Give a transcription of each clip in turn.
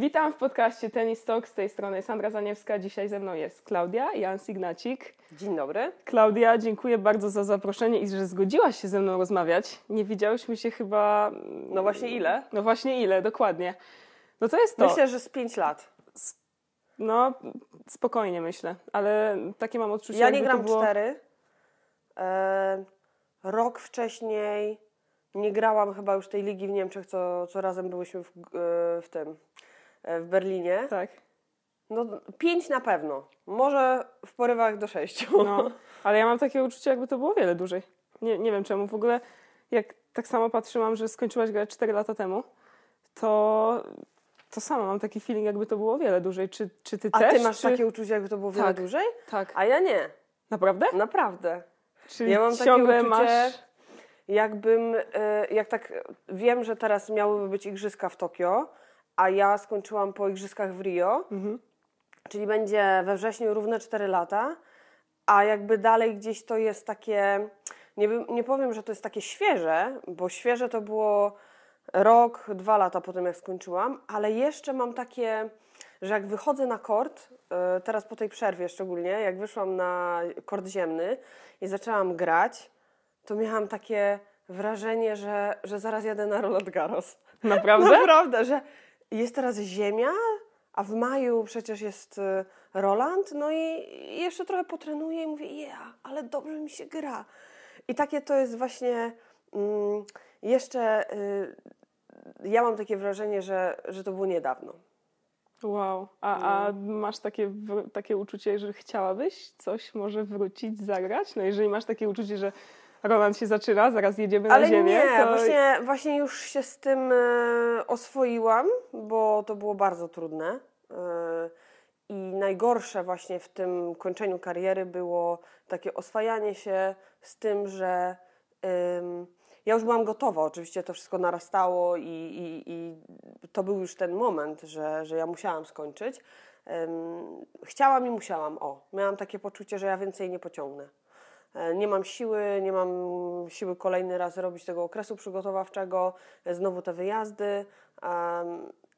Witam w podcaście Tennis Talk. Z tej strony Sandra Zaniewska. Dzisiaj ze mną jest Klaudia Jan Signacik. Dzień dobry. Klaudia, dziękuję bardzo za zaproszenie i że zgodziłaś się ze mną rozmawiać. Nie widziałyśmy się chyba... No właśnie ile? No właśnie ile, dokładnie. No to jest to. Myślę, że z 5 lat. No, spokojnie myślę, ale takie mam odczucie. Ja nie gram było... cztery. E, rok wcześniej nie grałam chyba już tej ligi w Niemczech, co, co razem byłyśmy w, e, w tym, w Berlinie. Tak. No pięć na pewno. Może w porywach do sześciu. No, ale ja mam takie uczucie, jakby to było wiele dłużej. Nie, nie wiem czemu. W ogóle, jak tak samo patrzyłam, że skończyłaś grać 4 lata temu, to to samo mam taki feeling, jakby to było wiele dłużej. Czy, czy ty A też? ty masz czy... takie uczucie, jakby to było wiele Tak. dłużej? Tak. A ja nie. Naprawdę? Naprawdę. Czyli Ja mam takie ciągle uczucie, masz... jakbym, e, jak tak wiem, że teraz miałyby być igrzyska w Tokio, a ja skończyłam po igrzyskach w Rio, Mhm. czyli będzie we wrześniu równe 4 lata, a jakby dalej gdzieś to jest takie, nie, nie powiem, że to jest takie świeże, bo świeże to było rok, dwa lata po tym, jak skończyłam, ale jeszcze mam takie, że jak wychodzę na kort, e, teraz po tej przerwie szczególnie, jak wyszłam na kort ziemny i zaczęłam grać, to miałam takie wrażenie, że, że zaraz jadę na Roland Garros. Naprawdę? Naprawdę, że jest teraz ziemia, a w maju przecież jest y, Roland, no i jeszcze trochę potrenuję i mówię, yeah, ale dobrze mi się gra. I takie to jest właśnie mm, jeszcze, y, ja mam takie wrażenie, że, że to było niedawno. Wow. A, No. a masz takie, takie uczucie, że chciałabyś coś może wrócić, zagrać? No jeżeli masz takie uczucie, że Roland się zaczyna, zaraz jedziemy Ale na ziemię, nie, to... właśnie, właśnie już się z tym e, oswoiłam, bo to było bardzo trudne. E, I najgorsze właśnie w tym kończeniu kariery było takie oswajanie się z tym, że ja już byłam gotowa. Oczywiście to wszystko narastało i, i, i to był już ten moment, że, że ja musiałam skończyć. Chciałam i musiałam. O, miałam takie poczucie, że ja więcej nie pociągnę. E, Nie mam siły, nie mam siły kolejny raz robić tego okresu przygotowawczego, e, znowu te wyjazdy.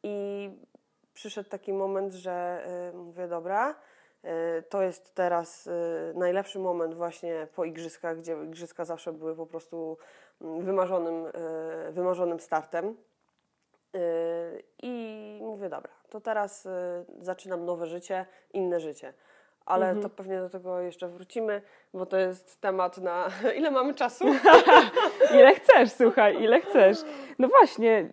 I przyszedł taki moment, że e, mówię, dobra, to jest teraz najlepszy moment właśnie po igrzyskach, gdzie igrzyska zawsze były po prostu mm, wymarzonym, wymarzonym startem. I mówię, dobra, to teraz zaczynam nowe życie, inne życie. Ale Mhm. to pewnie do tego jeszcze wrócimy, bo to jest temat na. Ile mamy czasu? Ile chcesz, słuchaj, ile chcesz. No właśnie,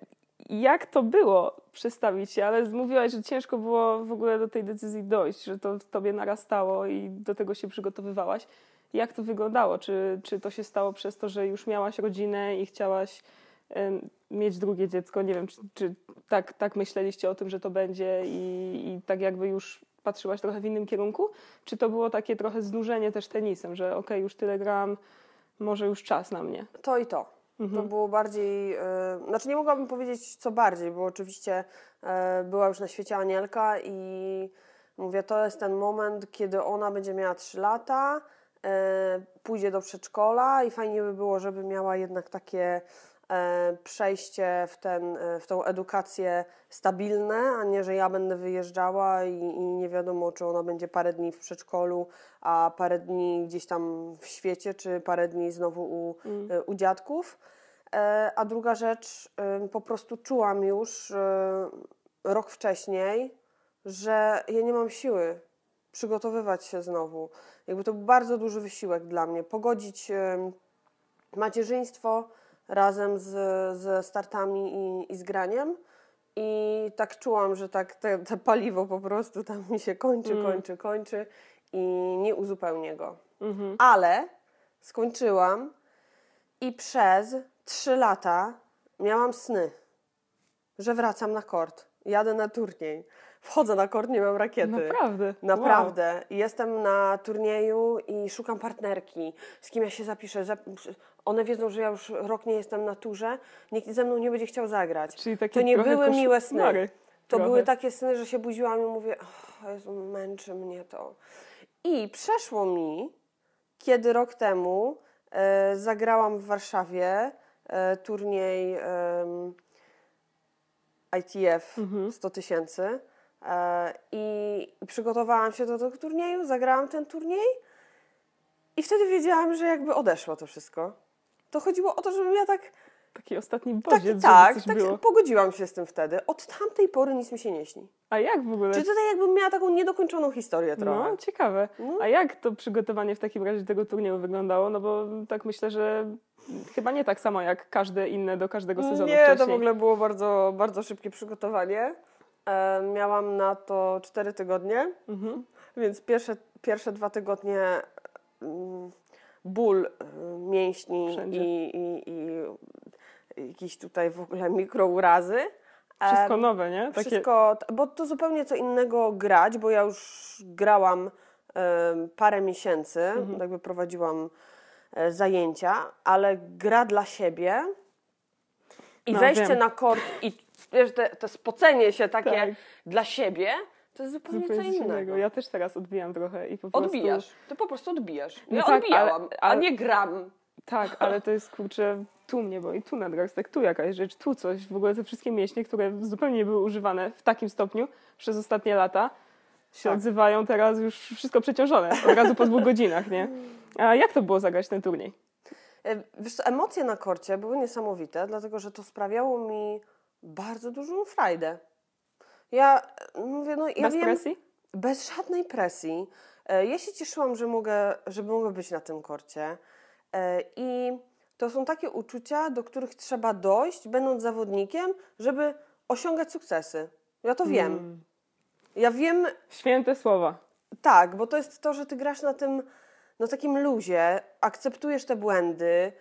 jak to było przestawić się, ale mówiłaś, że ciężko było w ogóle do tej decyzji dojść, że to w tobie narastało i do tego się przygotowywałaś. Jak to wyglądało? Czy, czy to się stało przez to, że już miałaś rodzinę i chciałaś mieć drugie dziecko? Nie wiem, czy, czy tak, tak myśleliście o tym, że to będzie i, i tak jakby już patrzyłaś trochę w innym kierunku? Czy to było takie trochę znużenie też tenisem, że okej, już tyle gram, może już czas na mnie? To i to. To Mhm. było bardziej. e, znaczy, nie mogłabym powiedzieć co bardziej, bo oczywiście e, była już na świecie Anielka i mówię, to jest ten moment, kiedy ona będzie miała 3 lata, e, pójdzie do przedszkola i fajnie by było, żeby miała jednak takie przejście w, ten, e, w tą edukację stabilne, a nie, że ja będę wyjeżdżała i, i nie wiadomo, czy ona będzie parę dni w przedszkolu, a parę dni gdzieś tam w świecie, czy parę dni znowu u, Mm. e, u dziadków. E, A druga rzecz, e, po prostu czułam już e, rok wcześniej, że ja nie mam siły przygotowywać się znowu. Jakby to był bardzo duży wysiłek dla mnie. Pogodzić e, macierzyństwo razem z, ze startami i, i z graniem. I tak czułam, że tak te, te paliwo po prostu tam mi się kończy, Mm. kończy, kończy i nie uzupełnię go. Mhm. Ale skończyłam i przez trzy lata miałam sny, że wracam na kort, jadę na turniej, wchodzę na kort, nie mam rakiety. Naprawdę. Naprawdę. I Jestem na turnieju i szukam partnerki, z kim ja się zapiszę. Zap- One wiedzą, że ja już rok nie jestem na turze, nikt ze mną nie będzie chciał zagrać. Czyli takie To nie były miłe sny. koszmary. To Trochę. były takie sny, że się budziłam i mówię, oh, Jezu, męczy mnie to. I przeszło mi, kiedy rok temu e, zagrałam w Warszawie e, turniej em, ITF Mhm. 100 tysięcy e, i przygotowałam się do tego turnieju, zagrałam ten turniej i wtedy wiedziałam, że jakby odeszło to wszystko. To chodziło o to, żebym ja tak, Taki ostatni tak, bodziec, tak, tak było. pogodziłam się z tym wtedy. Od tamtej pory nic mi się nie śni. A jak w ogóle? Czyli tutaj jakbym miała taką niedokończoną historię trochę. No, ciekawe. No. A jak to przygotowanie w takim razie tego turnieju wyglądało? No bo tak myślę, że chyba nie tak samo jak każde inne do każdego sezonu Nie, wcześniej. to w ogóle było bardzo, bardzo szybkie przygotowanie. E, miałam na to 4 tygodnie, Mhm. więc pierwsze, pierwsze dwa tygodnie mm, ból y, mięśni Wszędzie. i, i, i jakieś tutaj w ogóle mikrourazy. Wszystko nowe, nie? Takie... Wszystko, bo to zupełnie co innego grać, bo ja już grałam parę miesięcy, Mhm. jakby prowadziłam e, zajęcia, ale gra dla siebie i No, wejście wiem. na kort i wiesz, te, te spocenie się takie Tak. dla siebie, to jest zupełnie, Zupełnie co coś innego. Ja też teraz odbijam trochę i po prostu... Odbijasz, ty po prostu odbijasz. No Ja tak, odbijałam, ale- a ale- nie gram. Tak, ale to jest kurczę, tu mnie boli, tu nadgarstek, tu jakaś rzecz, tu coś. W ogóle te wszystkie mięśnie, które zupełnie nie były używane w takim stopniu przez ostatnie lata, się Tak. odzywają teraz już wszystko przeciążone, od razu po dwóch godzinach, nie? A jak to było zagrać ten turniej? E, Wiesz emocje na korcie były niesamowite, dlatego że to sprawiało mi bardzo dużą frajdę. Ja e, mówię, no ja Bez wiem, presji? bez żadnej presji. E, Ja się cieszyłam, że mogę, że mogę być na tym korcie. E, I to są takie uczucia, do których trzeba dojść, będąc zawodnikiem, żeby osiągać sukcesy. Ja to wiem. Mm, Ja wiem, Święte słowa. tak, bo to jest to, że ty grasz na tym, na takim luzie, akceptujesz te błędy,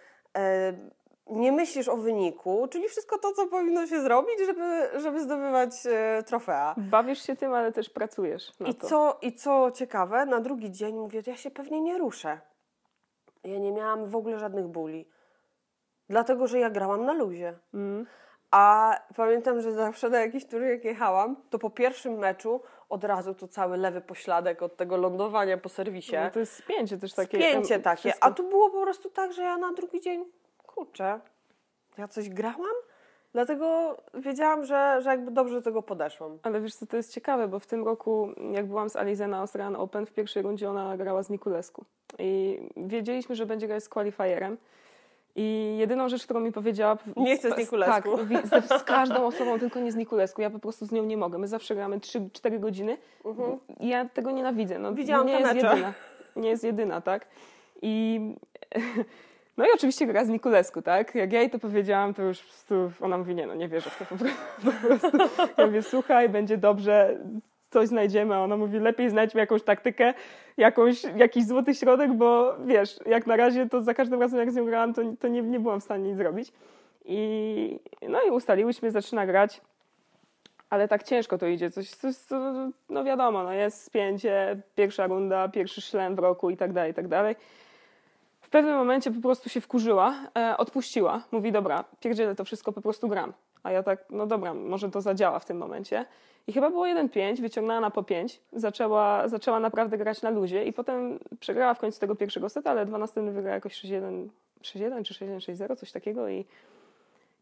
nie myślisz o wyniku, czyli wszystko to, co powinno się zrobić, żeby, żeby zdobywać e, trofea. Bawisz się tym, ale też pracujesz I to. co, I co ciekawe, na drugi dzień mówię, ja się pewnie nie ruszę. Ja nie miałam w ogóle żadnych bóli. Dlatego, że ja grałam na luzie. Mm. A pamiętam, że zawsze na jakiś turniej jak jechałam, to po pierwszym meczu od razu to cały lewy pośladek od tego lądowania po serwisie. No to jest spięcie też takie. Spięcie takie. A tu było po prostu tak, że ja na drugi dzień, kurczę, ja coś grałam? Dlatego wiedziałam, że, że jakby dobrze do tego podeszłam. Ale wiesz co, to jest ciekawe, bo w tym roku, jak byłam z Alizę na Australian Open, w pierwszej rundzie ona grała z Nikulesku. I wiedzieliśmy, że będzie grać z qualifierem. I jedyną rzecz, którą mi powiedziała... Nie chcę z Nikulescu. Tak, z, z każdą osobą, tylko nie z Nikulesku. Ja po prostu z nią nie mogę. My zawsze gramy 3-4 godziny i ja tego nienawidzę. No, Mhm. Widziałam nie jest mecze. jedyna. Nie jest jedyna, tak? I... No i oczywiście gra z Nikulesku, tak? Jak ja jej to powiedziałam, to już ona mówi, nie no, nie wierzę w to po prostu. Ja mówię, słuchaj, będzie dobrze, coś znajdziemy. A ona mówi, lepiej znajdźmy jakąś taktykę, jakąś, jakiś złoty środek, bo wiesz, jak na razie to za każdym razem jak z nią grałam, to, to nie, nie byłam w stanie nic zrobić. I, no i ustaliłyśmy, zaczyna grać, ale tak ciężko to idzie. Coś, coś co, no wiadomo, no jest spięcie, pierwsza runda, pierwszy szlem w roku i tak dalej, i tak dalej. W pewnym momencie po prostu się wkurzyła, e, odpuściła. Mówi, dobra, pierdzielę to wszystko, po prostu gram. A ja tak, no dobra, może to zadziała w tym momencie. I chyba było 1-5, wyciągnęła na po 5, zaczęła, zaczęła naprawdę grać na luzie i potem przegrała w końcu tego pierwszego seta, ale dwa następne wygrała jakoś 6-1, 6-1 czy 6-1, 6-0, coś takiego i,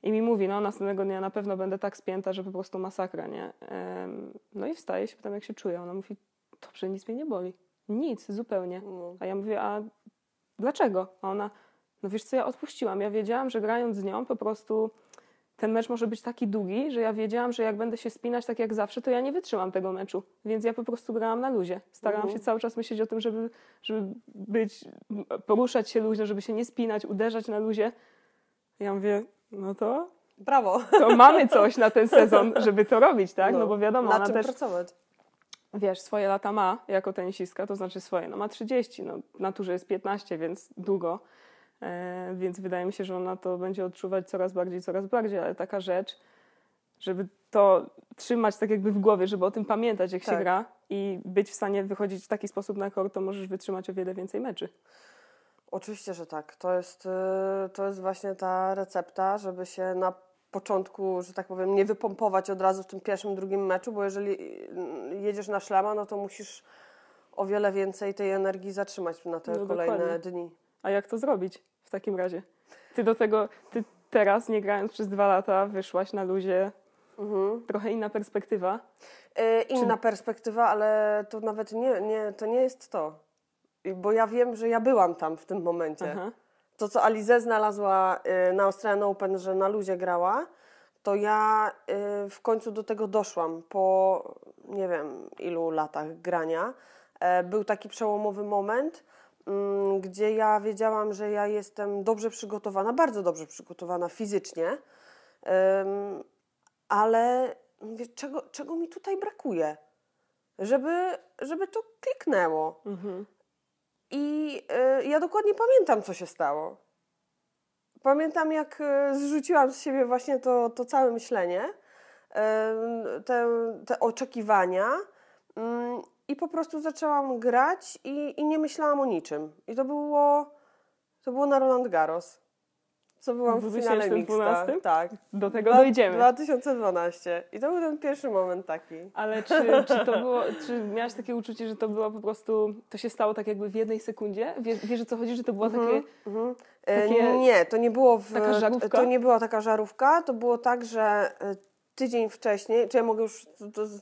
i mi mówi, no następnego dnia na pewno będę tak spięta, że po prostu masakra, nie? Em, no i wstaje się, pytam jak się czuję. Ona mówi, dobrze, nic mnie nie boli. Nic, zupełnie. No. A ja mówię, a dlaczego? A ona, no wiesz co, ja odpuściłam. Ja wiedziałam, że grając z nią po prostu ten mecz może być taki długi, że ja wiedziałam, że jak będę się spinać tak jak zawsze, to ja nie wytrzymam tego meczu. Więc ja po prostu grałam na luzie. Starałam Mhm. się cały czas myśleć o tym, żeby, żeby być, poruszać się luźno, żeby się nie spinać, uderzać na luzie. Ja mówię, no to, Brawo. to mamy coś na ten sezon, żeby to robić, tak? No, bo wiadomo, na ona czym też pracować. Wiesz, swoje lata ma jako tenisistka, to znaczy swoje, no ma 30, no w naturze jest 15, więc długo, e, więc wydaje mi się, że ona to będzie odczuwać coraz bardziej, coraz bardziej, ale taka rzecz, żeby to trzymać tak jakby w głowie, żeby o tym pamiętać, jak się Tak. gra i być w stanie wychodzić w taki sposób na kort, to możesz wytrzymać o wiele więcej meczy. Oczywiście, że tak. To jest, y, to jest właśnie ta recepta, żeby się na początku, że tak powiem, nie wypompować od razu w tym pierwszym, drugim meczu, bo jeżeli y, jedziesz na szlama, no to musisz o wiele więcej tej energii zatrzymać na te No, kolejne dokładnie. dni. A jak to zrobić w takim razie? Ty do tego, ty teraz nie grając przez dwa lata, wyszłaś na luzie trochę inna perspektywa. E, inna perspektywa, ale to nawet nie, nie, to nie jest to. Bo ja wiem, że ja byłam tam w tym momencie. Aha. To, co Alize znalazła y, na Australian Open, że na luzie grała, to ja y, w końcu do tego doszłam po nie wiem ilu latach grania. E, Był taki przełomowy moment, mm, gdzie ja wiedziałam, że ja jestem dobrze przygotowana, bardzo dobrze przygotowana fizycznie, ale mówię, czego, czego mi tutaj brakuje, żeby, żeby to kliknęło. Mhm. I y, ja dokładnie pamiętam, co się stało. Pamiętam, jak y, zrzuciłam z siebie właśnie to, to całe myślenie, y, te, te oczekiwania mm, i po prostu zaczęłam grać i, i nie myślałam o niczym. I to było, to było na Roland Garros. Co byłam W w finale mixta. 2012? Tak. Do tego Dwa- dojdziemy. 2012. I to był ten pierwszy moment taki. Ale czy, czy to było, czy miałaś takie uczucie, że to było po prostu, to się stało tak jakby w jednej sekundzie? Wiesz, wiesz o co chodzi, że to było takie... Mhm. E, Takie- Nie, to nie było w, Taka żarówka? To nie była taka żarówka, to było tak, że e, tydzień wcześniej, czy ja mogę już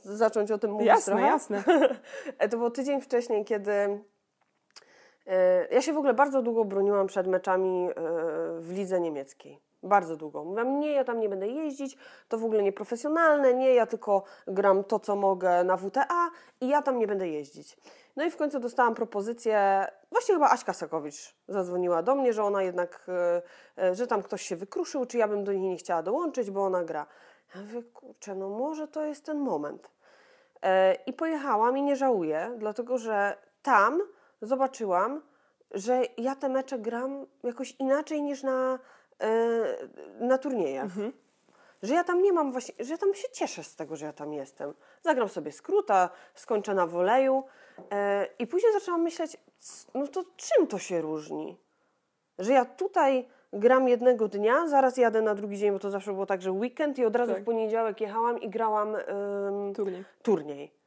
zacząć o tym mówić Jasne, trochę? jasne. E, To było tydzień wcześniej, kiedy ja się w ogóle bardzo długo broniłam przed meczami e, w lidze niemieckiej. Bardzo długo. Mówiłam, nie, ja tam nie będę jeździć, to w ogóle nieprofesjonalne, nie, ja tylko gram to, co mogę na WTA i ja tam nie będę jeździć. No i w końcu dostałam propozycję, właśnie chyba Aśka Sakowicz zadzwoniła do mnie, że ona jednak, e, e, że tam ktoś się wykruszył, czy ja bym do niej nie chciała dołączyć, bo ona gra. Ja mówię, kurczę, no może to jest ten moment. E, I pojechałam i nie żałuję, dlatego że tam zobaczyłam, że ja te mecze gram jakoś inaczej niż na, e, na turniejach. Że ja tam nie mam właśnie, że ja tam się cieszę z tego, że ja tam jestem. Zagram sobie skróta, skończę na woleju e, i później zaczęłam myśleć, no to czym to się różni? Że ja tutaj gram jednego dnia, zaraz jadę na drugi dzień, bo to zawsze było tak, że weekend i od razu Tak. w poniedziałek jechałam i grałam Turniej. turniej.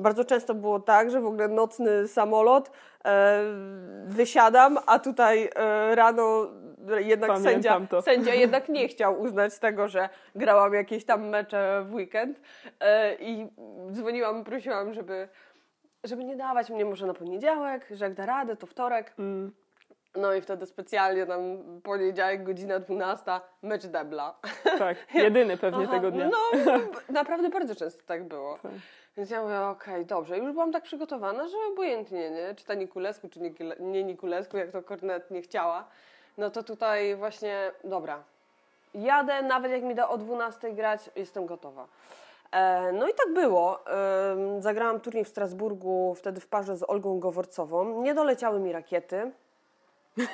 Bardzo często było tak, że w ogóle nocny samolot, e, wysiadam, a tutaj e, rano jednak Pamiętam sędzia, to. sędzia jednak nie chciał uznać tego, że grałam jakieś tam mecze w weekend e, i dzwoniłam, prosiłam, żeby, żeby nie dawać mnie może na poniedziałek, że jak da radę, to wtorek. Mm, No i wtedy specjalnie tam poniedziałek, godzina 12, mecz debla. tak, jedyny pewnie Aha, tego dnia. No, naprawdę bardzo często tak było. Tak. Więc ja mówię, okej, dobrze. Już byłam tak przygotowana, że obojętnie, nie? Czy ta Nikulesku, czy nie, Nikulesku, jak to Kornet nie chciała. No to tutaj właśnie, dobra, jadę, nawet jak mi da o 12 grać, jestem gotowa. E, no i tak było. Zagrałam turniej w Strasburgu, wtedy w parze z Olgą Goworcową. Nie doleciały mi rakiety.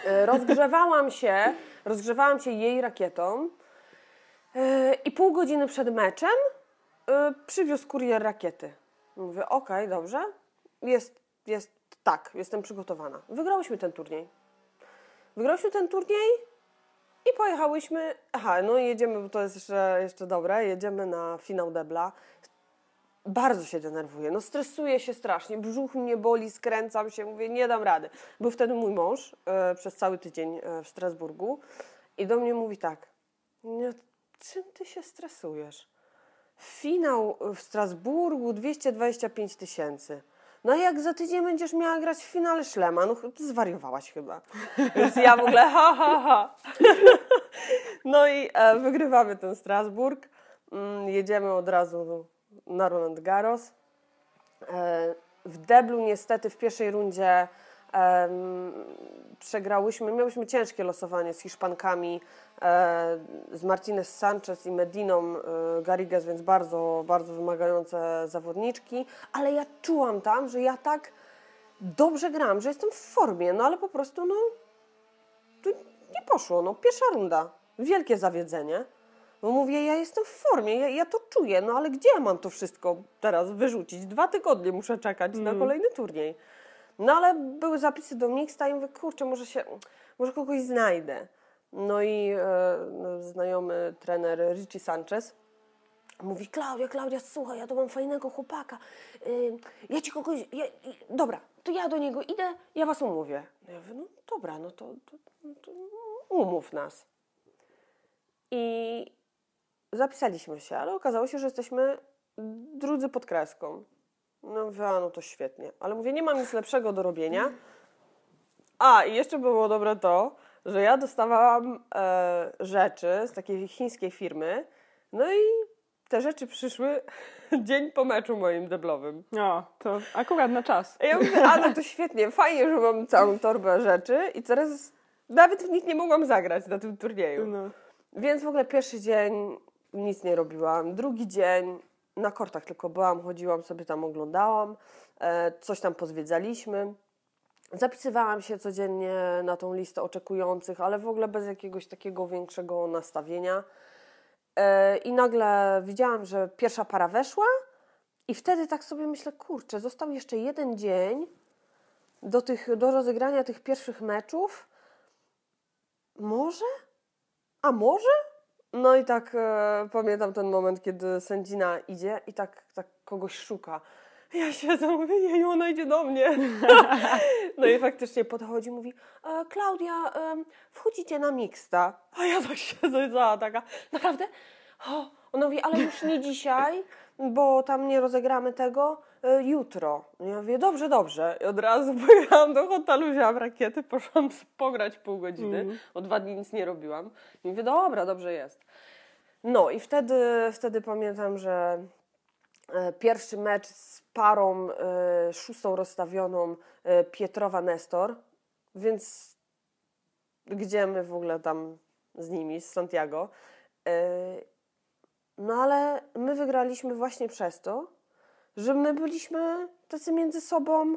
E, rozgrzewałam się, rozgrzewałam się jej rakietą. E, I pół godziny przed meczem e, przywiózł kurier rakiety. Mówię, okej, dobrze, jest, jest tak, jestem przygotowana. Wygrałyśmy ten turniej. Wygrałyśmy ten turniej i pojechałyśmy. Aha, no jedziemy, bo to jest jeszcze, jeszcze dobre. Jedziemy na finał debla. Bardzo się denerwuję, no stresuję się strasznie, brzuch mnie boli, skręcam się, mówię, nie dam rady. Był wtedy mój mąż e, przez cały tydzień e, w Strasburgu i do mnie mówi tak, nie, czym ty się stresujesz? Finał w Strasburgu 225 tysięcy. No jak za tydzień będziesz miała grać w finale szlema, no ty zwariowałaś chyba. Więc ja w ogóle ha, ha, ha. No i e, wygrywamy ten Strasburg. Mm, jedziemy od razu na Roland Garros. E, w deblu niestety w pierwszej rundzie przegrałyśmy. Miałyśmy ciężkie losowanie z Hiszpankami, e, z Martinez Sanchez i Mediną e, Garrigues, więc bardzo, bardzo wymagające zawodniczki. Ale ja czułam tam, że ja tak dobrze gram, że jestem w formie, no ale po prostu no, nie poszło. No, pierwsza runda. Wielkie zawiedzenie. Bo mówię, ja jestem w formie, ja, ja to czuję, no ale gdzie ja mam to wszystko teraz wyrzucić? Dwa tygodnie muszę czekać na kolejny turniej. No ale były zapisy do mixta i mówię, kurczę, może się, może kogoś znajdę. No i e, no, znajomy trener Richie Sanchez mówi, Klaudia, Klaudia, słuchaj, ja tu mam fajnego chłopaka, y, ja ci kogoś, ja, dobra, to ja do niego idę, ja was umówię. No ja mówię, no dobra, no to, to, to umów nas. I zapisaliśmy się, ale okazało się, że jesteśmy drudzy pod kreską. No mówię, a no to świetnie. Ale mówię, nie mam nic lepszego do robienia. A, i jeszcze było dobre to, że ja dostawałam e, rzeczy z takiej chińskiej firmy, no i te rzeczy przyszły dzień po meczu moim deblowym. O, to akurat na czas. Ja mówię, a no to świetnie, fajnie, że mam całą torbę rzeczy i teraz nawet w nich nie mogłam zagrać na tym turnieju. No. Więc w ogóle pierwszy dzień nic nie robiłam. Drugi dzień na kortach tylko byłam, chodziłam sobie tam, oglądałam, e, coś tam pozwiedzaliśmy. Zapisywałam się codziennie na tą listę oczekujących, ale w ogóle bez jakiegoś takiego większego nastawienia. E, I nagle widziałam, że pierwsza para weszła, i wtedy tak sobie myślę, kurczę, został jeszcze jeden dzień do, tych, do rozegrania tych pierwszych meczów. Może? A może? No i tak e, pamiętam ten moment, kiedy sędzina idzie i tak, tak kogoś szuka. Ja siedzę, mówię, jej, ona idzie do mnie. no i faktycznie podchodzi, mówi, e, Klaudia, e, wchodzicie na mixta. A ja tak siedzę, cała taka, naprawdę? O, ona mówi, ale już nie dzisiaj, bo tam nie rozegramy tego, jutro. No ja mówię, dobrze, dobrze. I od razu pojechałam do hotelu, wzięłam rakiety, poszłam pograć pół godziny. Mm. O dwa dni nic nie robiłam. I mówię, dobra, dobrze jest. No i wtedy, wtedy pamiętam, że e, pierwszy mecz z parą e, szóstą rozstawioną e, Pietrowa-Nestor, więc gdzie my w ogóle tam z nimi, z Santiago. E, No ale my wygraliśmy właśnie przez to, że my byliśmy tacy między sobą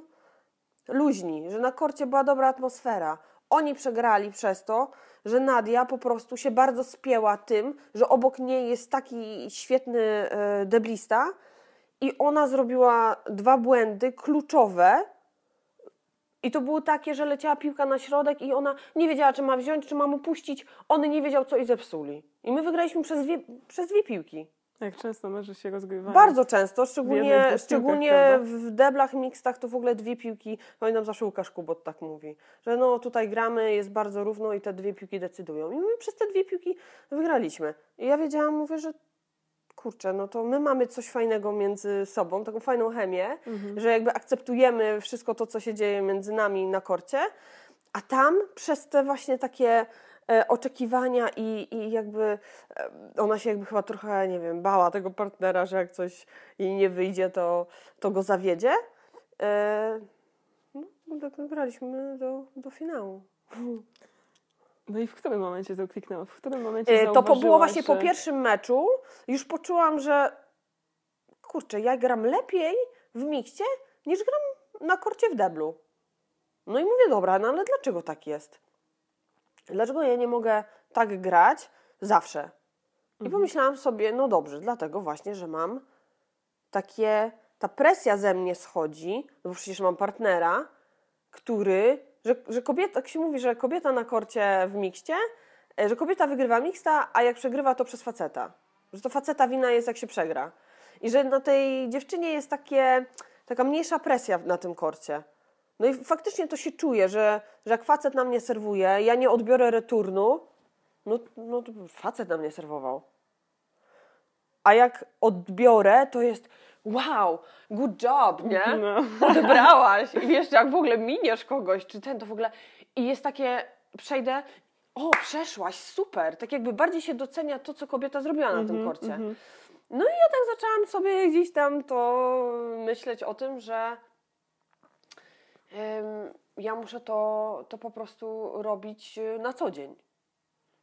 luźni, że na korcie była dobra atmosfera. Oni przegrali przez to, że Nadia po prostu się bardzo spięła tym, że obok niej jest taki świetny e, deblista i ona zrobiła dwa błędy kluczowe. I to było takie, że leciała piłka na środek i ona nie wiedziała, czy ma wziąć, czy ma mu puścić. On nie wiedział, co i zepsuli. I my wygraliśmy przez dwie, przez dwie piłki. Jak często mecze się rozgrywają. Bardzo często, szczególnie, dwóch szczególnie w deblach, mixtach to w ogóle dwie piłki, pamiętam zawsze Łukasz Kubot tak mówi, że no tutaj gramy, jest bardzo równo i te dwie piłki decydują. I my przez te dwie piłki wygraliśmy. I ja wiedziałam, mówię, że kurczę, no to my mamy coś fajnego między sobą, taką fajną chemię, że jakby akceptujemy wszystko to, co się dzieje między nami na korcie, a tam przez te właśnie takie oczekiwania i, i jakby e, ona się jakby chyba trochę, nie wiem, bała tego partnera, że jak coś jej nie wyjdzie, to, to go zawiedzie. E, no, tak graliśmy do, do finału. No i w którym momencie to kliknęło? W którym momencie E, To po, było właśnie po że- pierwszym meczu. Już poczułam, że kurczę, ja gram lepiej w mikście niż gram na korcie w deblu. No i mówię, dobra, no ale dlaczego tak jest? Dlaczego ja nie mogę tak grać zawsze? I pomyślałam sobie, no dobrze, dlatego właśnie, że mam takie, ta presja ze mnie schodzi, no bo przecież mam partnera, który, że, że kobieta, tak się mówi, że kobieta na korcie w mikście, e, że kobieta wygrywa miksta, a jak przegrywa, to przez faceta. Że to faceta wina jest, jak się przegra. I że na tej dziewczynie jest takie, taka mniejsza presja na tym korcie. No i faktycznie to się czuje, że, że jak facet na mnie serwuje, ja nie odbiorę returnu, no, no to facet na mnie serwował. A jak odbiorę, to jest wow, good job, nie? No. Odebrałaś. I wiesz, jak w ogóle miniesz kogoś, czy ten, to w ogóle... I jest takie, przejdę, o, przeszłaś, super. Tak jakby bardziej się docenia to, co kobieta zrobiła na tym korcie. No i ja tak zaczęłam sobie gdzieś tam to myśleć o tym, że ja muszę to, to po prostu robić y, na co dzień.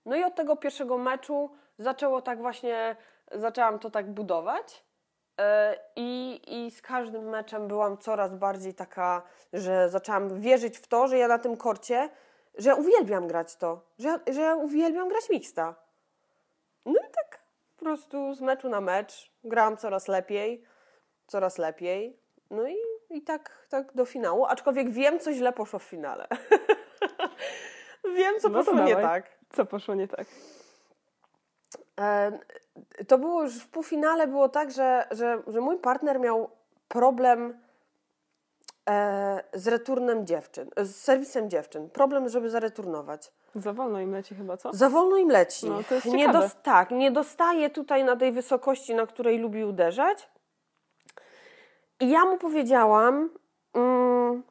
No i od tego pierwszego meczu zaczęło tak właśnie, zaczęłam to tak budować. E, I, I z każdym meczem byłam coraz bardziej taka, że zaczęłam wierzyć w to, że ja na tym korcie, że ja uwielbiam grać to, że że ja uwielbiam grać mixta. No i tak po prostu z meczu na mecz grałam coraz lepiej, coraz lepiej. No i, i tak, tak do finału, aczkolwiek wiem, co źle poszło w finale. wiem, co No poszło nie dawaj. tak. Co poszło nie tak? To było już w półfinale było tak, że, że, że mój partner miał problem e, z returnem dziewczyn, z serwisem dziewczyn. Problem, żeby zareturnować. Za wolno im leci chyba, co? Za wolno im leci. No, to jest nie ciekawe. tak, nie dostaje tutaj na tej wysokości, na której lubi uderzać. I ja mu powiedziałam, mm,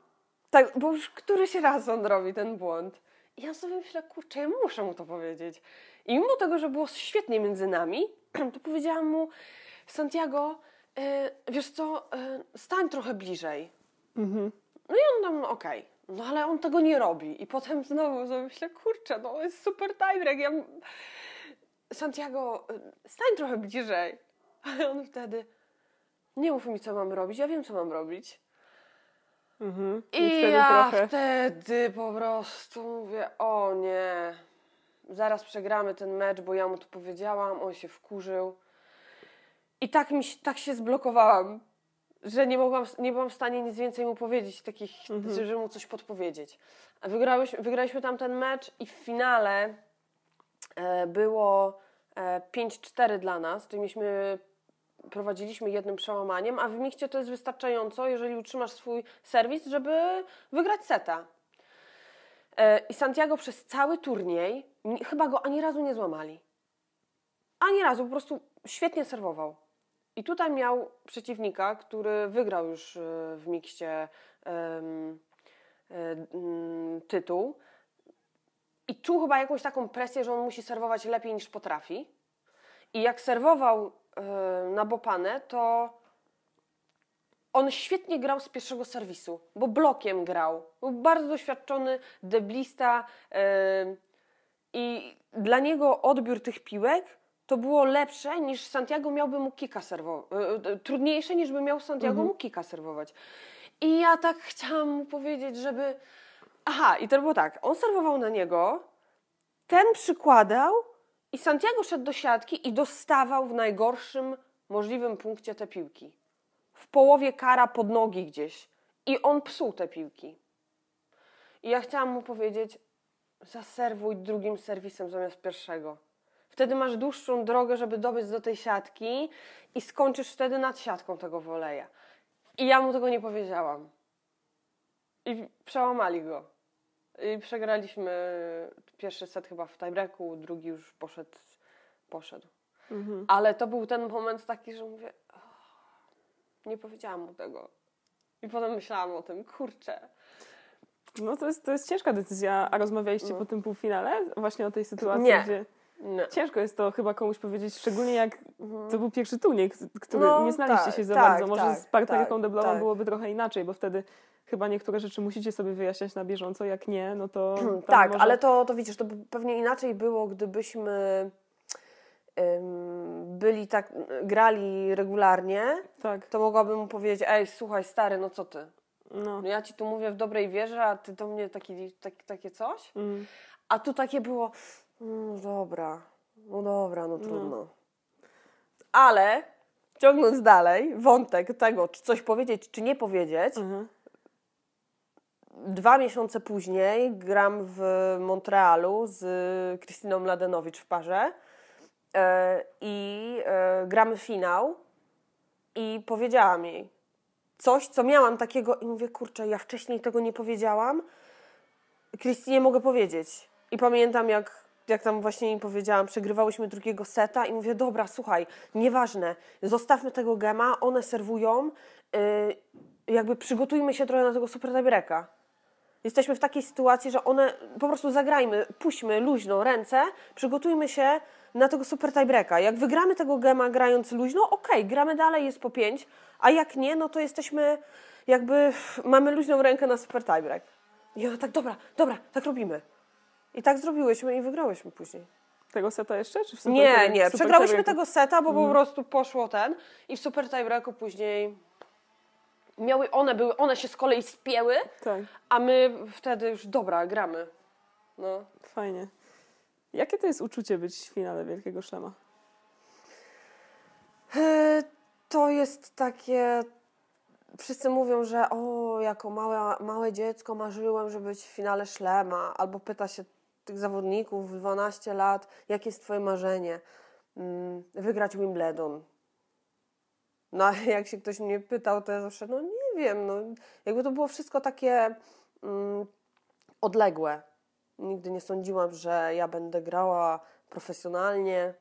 tak, bo już któryś raz on robi ten błąd. I ja sobie myślę, kurczę, ja muszę mu to powiedzieć. I mimo tego, że było świetnie między nami, to powiedziałam mu, Santiago, e, wiesz co, e, stań trochę bliżej. Mhm. No i on tam, okej, no ale on tego nie robi. I potem znowu sobie myślę, kurczę, no jest super tiebreak. Ja... Santiago, y, stań trochę bliżej. Ale on wtedy, nie mów mi, co mam robić, ja wiem, co mam robić. Mhm. I, wtedy ja trochę. wtedy po prostu mówię, o nie, zaraz przegramy ten mecz, bo ja mu to powiedziałam, on się wkurzył. I tak, mi, się- tak się zblokowałam, że nie, mogłam, nie byłam w stanie nic więcej mu powiedzieć, takich, Mhm. że, że mu coś podpowiedzieć. Wygrałyśmy, wygraliśmy tam ten mecz i w finale e, było e, 5-4 dla nas, czyli myśmy prowadziliśmy jednym przełamaniem, a w michcie to jest wystarczająco, jeżeli utrzymasz swój serwis, żeby wygrać seta. E, I Santiago przez cały turniej, ni- chyba go ani razu nie złamali. Ani razu, po prostu świetnie serwował. I tutaj miał przeciwnika, który wygrał już e, w mikście e, mm, tytuł. I czuł chyba jakąś taką presję, że on musi serwować lepiej niż potrafi. I jak serwował na Bopanę, to on świetnie grał z pierwszego serwisu, bo blokiem grał. Był bardzo doświadczony, deblista e, i dla niego odbiór tych piłek to było lepsze niż Santiago miałby mu kika serwować. Trudniejsze niż by miał Santiago Mhm. mu kika serwować. I ja tak chciałam mu powiedzieć, żeby... Aha, i to było tak, on serwował na niego, ten przykładał i Santiago szedł do siatki i dostawał w najgorszym możliwym punkcie te piłki. W połowie kara pod nogi gdzieś. I on psuł te piłki. I ja chciałam mu powiedzieć, zaserwuj drugim serwisem zamiast pierwszego. Wtedy masz dłuższą drogę, żeby dobiec do tej siatki i skończysz wtedy nad siatką tego woleja. I ja mu tego nie powiedziałam. I przełamali go. I przegraliśmy pierwszy set chyba w tiebreaku, drugi już poszedł. poszedł. Mhm. Ale to był ten moment taki, że mówię, "Och, nie powiedziałam mu tego. I potem myślałam o tym, kurczę. No to jest, to jest ciężka decyzja. A rozmawialiście No. po tym półfinale właśnie o tej sytuacji, Nie. gdzie Nie. ciężko jest to chyba komuś powiedzieć, szczególnie jak to był pierwszy turniej, który No, nie znaliście tak, się za tak, bardzo. Może tak, z partnerką tak, deblową tak. byłoby trochę inaczej, bo wtedy chyba niektóre rzeczy musicie sobie wyjaśniać na bieżąco, jak nie, no to Tak, może... ale to, to widzisz, to pewnie inaczej było, gdybyśmy byli tak, grali regularnie, Tak, to mogłabym mu powiedzieć, ej, słuchaj, stary, no co ty? no. No ja ci tu mówię w dobrej wierze, a ty do mnie taki, tak, takie coś? Mm. A tu takie było, no dobra, no dobra, no trudno. Ale ciągnąc dalej, wątek tego, czy coś powiedzieć, czy nie powiedzieć, Mhm. Dwa miesiące później gram w Montrealu z Krystyną Mladenowicz w parze e, i e, gramy finał i powiedziałam jej coś, co miałam takiego i mówię, kurczę, ja wcześniej tego nie powiedziałam, Krystynie mogę powiedzieć. I pamiętam, jak, jak tam właśnie jej powiedziałam, przegrywałyśmy drugiego seta i mówię, dobra, słuchaj, nieważne, zostawmy tego gema, one serwują, yy, jakby przygotujmy się trochę na tego super tiebreaka. Jesteśmy w takiej sytuacji, że one, po prostu zagrajmy, puśćmy luźno ręce, przygotujmy się na tego super tiebreaka. Jak wygramy tego gema grając luźno, okej, gramy dalej, jest po pięć, a jak nie, no to jesteśmy, jakby mamy luźną rękę na super tiebreak. I ona tak, dobra, dobra, tak robimy. I tak zrobiłyśmy i wygrałyśmy później. Tego seta jeszcze? Czy w super Nie, nie, przegrałyśmy tego seta, bo po Mhm. prostu poszło ten i w super tiebreaku później miały, one były, one się z kolei spięły, Tak, a my wtedy już, dobra, gramy. No. fajnie. Jakie to jest uczucie być w finale Wielkiego Szlema? E, To jest takie. Wszyscy mówią, że o, jako małe, małe dziecko marzyłem, żeby być w finale szlema. Albo pyta się tych zawodników w 12 lat, jakie jest Twoje marzenie? Mm, Wygrać Wimbledon. No, a jak się ktoś mnie pytał, to ja zawsze, no nie wiem, no, jakby to było wszystko takie mm, odległe. Nigdy nie sądziłam, że ja będę grała profesjonalnie.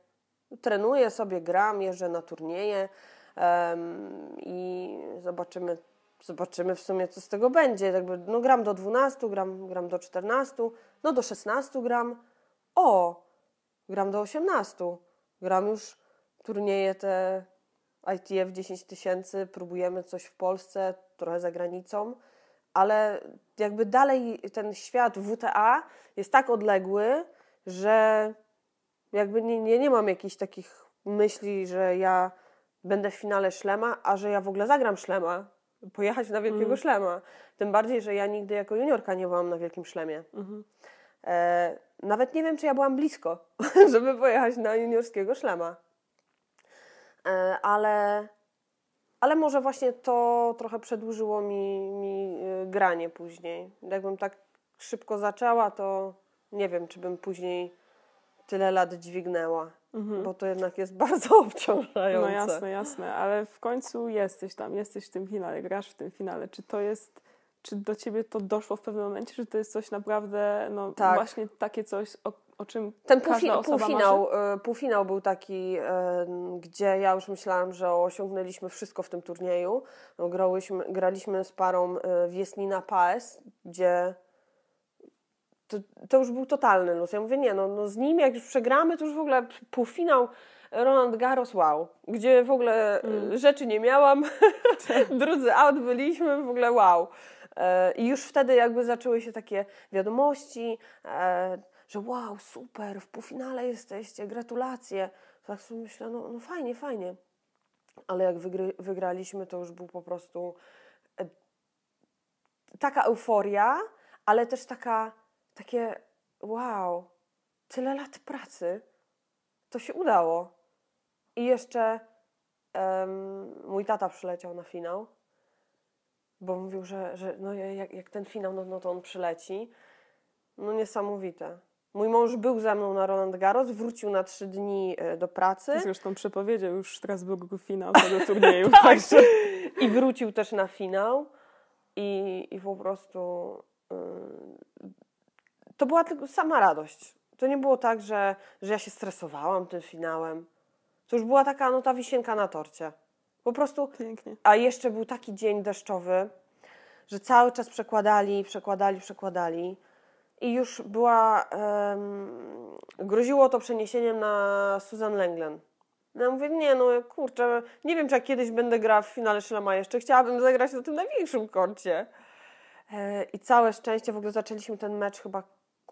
Trenuję sobie, gram, jeżdżę na turnieje em, i zobaczymy, zobaczymy w sumie, co z tego będzie. Jakby, no, gram do 12, gram, gram do 14, no do 16 gram. O, gram do 18. Gram już turnieje te ITF 10 tysięcy, próbujemy coś w Polsce, trochę za granicą, ale jakby dalej ten świat WTA jest tak odległy, że jakby nie, nie, nie mam jakichś takich myśli, że ja będę w finale szlema, a że ja w ogóle zagram szlema, pojechać na wielkiego Mm. szlema. Tym bardziej, że ja nigdy jako juniorka nie byłam na wielkim szlemie. Mhm. E, nawet nie wiem, czy ja byłam blisko, żeby pojechać na juniorskiego szlema. E, ale, ale może właśnie to trochę przedłużyło mi, mi e, granie później. Jakbym tak szybko zaczęła, to nie wiem, czy bym później tyle lat dźwignęła, Mhm. bo to jednak jest bardzo obciążające. No jasne, jasne, ale w końcu jesteś tam, jesteś w tym finale, grasz w tym finale. Czy to jest, czy do ciebie to doszło w pewnym momencie, że to jest coś naprawdę, no Tak. właśnie takie coś, o, o czym Ten każda półfi- osoba półfinał, e, półfinał był taki, gdzie ja już myślałam, że osiągnęliśmy wszystko w tym turnieju. No, grałyśmy, graliśmy z parą e, Wiesnina Paes, gdzie to, to już był totalny luz. Ja mówię, nie, no, no z nim jak już przegramy, to już w ogóle półfinał Roland Garros, wow. Gdzie w ogóle e, Mm. rzeczy nie miałam, drudzy out byliśmy, w ogóle wow. I już wtedy jakby zaczęły się takie wiadomości, e, że wow, super, w półfinale jesteście, gratulacje. Tak sobie myślę, no, no fajnie, fajnie. Ale jak wygry, wygraliśmy, to już był po prostu e, taka euforia, ale też taka, takie wow, tyle lat pracy, to się udało. I jeszcze em, mój tata przyleciał na finał, bo mówił, że, że no jak, jak ten finał, no, no to on przyleci. No niesamowite. Mój mąż był ze mną na Roland Garros, wrócił na trzy dni e, do pracy Zresztą przepowiedział już Strasburgu finał tego turnieju. Tak. i wrócił też na finał i, i po prostu y, to była tylko sama radość. To nie było tak, że, że ja się stresowałam tym finałem. To już była taka no ta wisienka na torcie. Po prostu pięknie. a jeszcze był taki dzień deszczowy, że cały czas przekładali, przekładali, przekładali. I już była. em, groziło to przeniesieniem na Susan Lenglen. No ja mówię, nie no kurczę, nie wiem czy ja kiedyś będę grała w finale Szlema jeszcze. Chciałabym zagrać na tym największym korcie. E, I całe szczęście w ogóle zaczęliśmy ten mecz chyba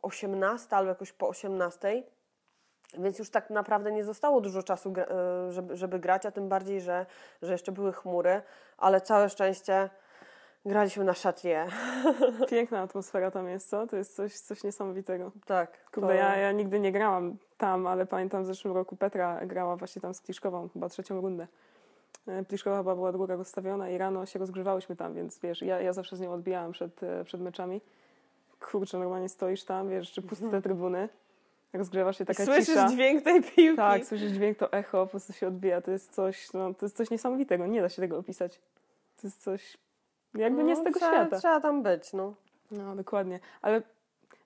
18 albo jakoś po 18. Więc już tak naprawdę nie zostało dużo czasu, e, żeby, żeby grać, a tym bardziej, że, że jeszcze były chmury, ale całe szczęście graliśmy na szatie. Piękna atmosfera tam jest, co? To jest coś, coś niesamowitego. Tak. Kurde, to- ja, ja nigdy nie grałam tam, ale pamiętam w zeszłym roku Petra grała właśnie tam z Pliszkową, chyba trzecią rundę. E, Pliszkowa chyba była druga rozstawiona i rano się rozgrzewałyśmy tam, więc wiesz, ja, ja zawsze z nią odbijałam przed, e, przed meczami. Kurczę, normalnie stoisz tam, wiesz, czy puste trybuny, rozgrzewasz się taka Słyszysz cisza. dźwięk tej piłki. Tak, słyszysz dźwięk, to echo po prostu się odbija. To jest coś, no, to jest coś niesamowitego, nie da się tego opisać. To jest coś jakby nie z No, tego trzeba, świata. Trzeba tam być, no. No, dokładnie. Ale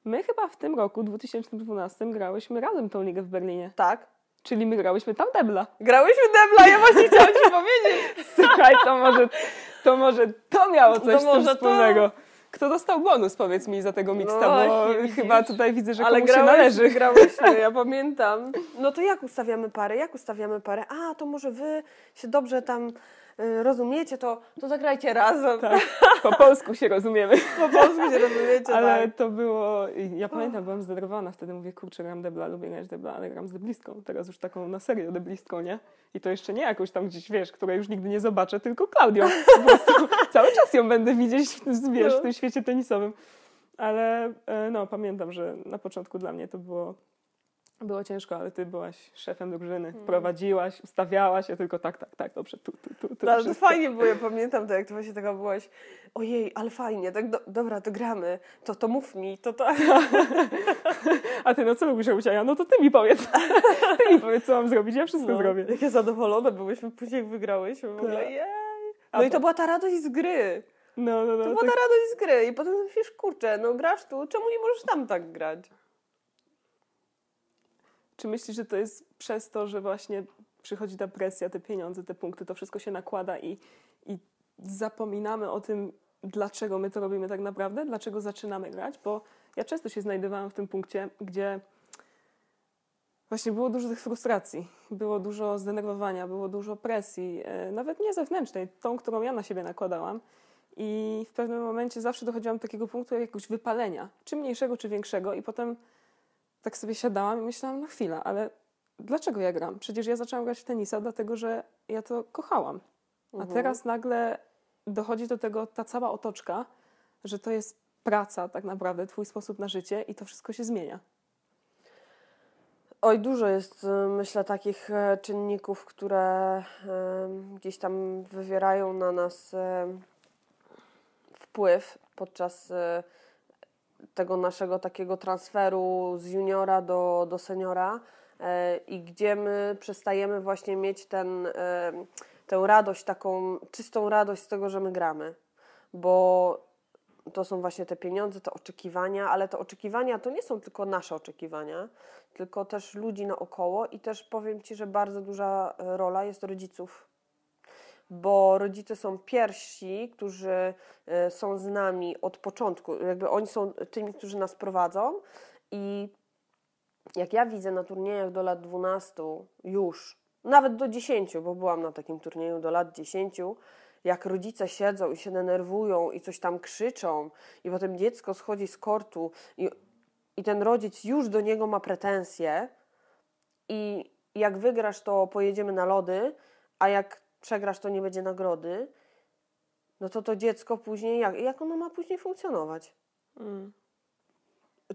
my chyba w tym roku, 2012, grałyśmy razem tą ligę w Berlinie. Tak. Czyli my grałyśmy tam debla. Grałyśmy debla, ja właśnie chciałam ci powiedzieć. Słuchaj, to może to, może to miało coś To może tym to. wspólnego. Kto dostał bonus, powiedz mi, za tego mixta, No bo widzisz. chyba tutaj widzę, że Ale komuś się grałyśmy, należy. grałyśmy, ja pamiętam. No to jak ustawiamy parę? Jak ustawiamy parę? A, to może wy się dobrze tam rozumiecie, to, to zagrajcie razem. Tak, po polsku się rozumiemy. Po polsku się rozumiecie, Ale tak. to było. Ja pamiętam, byłam zdenerwowana wtedy. Mówię, kurczę, gram debla, lubię grać debla, ale gram z deblistką. Teraz już taką na serio deblistką, nie? I to jeszcze nie jakąś tam gdzieś, wiesz, której już nigdy nie zobaczę, tylko Klaudią. Po prostu cały czas ją będę widzieć, w, tym- wiesz, w tym świecie tenisowym. Ale e, no, pamiętam, że na początku dla mnie to było. Było ciężko, ale ty byłaś szefem drużyny. Prowadziłaś, ustawiałaś, ja tylko tak, tak, tak, dobrze, tu, tu, tu, tu. No, ale fajnie było, ja pamiętam to, jak ty właśnie taka byłaś, ojej, ale fajnie, tak do, dobra, to gramy, to, to mów mi, to to... A ty, no co lubisz robić? A ja, no to ty mi powiedz. Ty mi powiedz, co mam zrobić, ja wszystko No, zrobię. Jakie zadowolone byłyśmy później, jak wygrałyśmy w ogóle, Tak. jej. No i to była ta radość z gry. No, no, no. To była tak- ta radość z gry. I potem myślisz, kurczę, no grasz tu, czemu nie możesz tam tak grać? Czy myślisz, że to jest przez to, że właśnie przychodzi ta presja, te pieniądze, te punkty, to wszystko się nakłada i, i zapominamy o tym, dlaczego my to robimy tak naprawdę, dlaczego zaczynamy grać? Bo ja często się znajdowałam w tym punkcie, gdzie właśnie było dużo tych frustracji, było dużo zdenerwowania, było dużo presji, e, nawet nie zewnętrznej, tą, którą ja na siebie nakładałam. I w pewnym momencie zawsze dochodziłam do takiego punktu jakiegoś wypalenia, czy mniejszego, czy większego, i potem tak sobie siadałam i myślałam, no chwila, ale dlaczego ja gram? Przecież ja zaczęłam grać w tenisa, dlatego że ja to kochałam. A Mhm. teraz nagle dochodzi do tego ta cała otoczka, że to jest praca tak naprawdę, twój sposób na życie i to wszystko się zmienia. Oj, dużo jest, y, myślę, takich e, czynników, które gdzieś tam wywierają na nas em, wpływ podczas e, tego naszego takiego transferu z juniora do, do seniora e, i gdzie my przestajemy właśnie mieć ten, em, tę radość, taką czystą radość z tego, że my gramy. Bo to są właśnie te pieniądze, te oczekiwania, ale te oczekiwania to nie są tylko nasze oczekiwania, tylko też ludzi naokoło i też powiem Ci, że bardzo duża e, rola jest rodziców. Bo rodzice są pierwsi, którzy e, są z nami od początku. Jakby oni są tymi, którzy nas prowadzą i jak ja widzę na turniejach do lat 12 już, nawet do 10, bo byłam na takim turnieju do lat 10, jak rodzice siedzą i się denerwują i coś tam krzyczą i potem dziecko schodzi z kortu i, i ten rodzic już do niego ma pretensje i jak wygrasz, to pojedziemy na lody, a jak przegrasz, to nie będzie nagrody, no to to dziecko później, jak, jak ono ma później funkcjonować? Mm.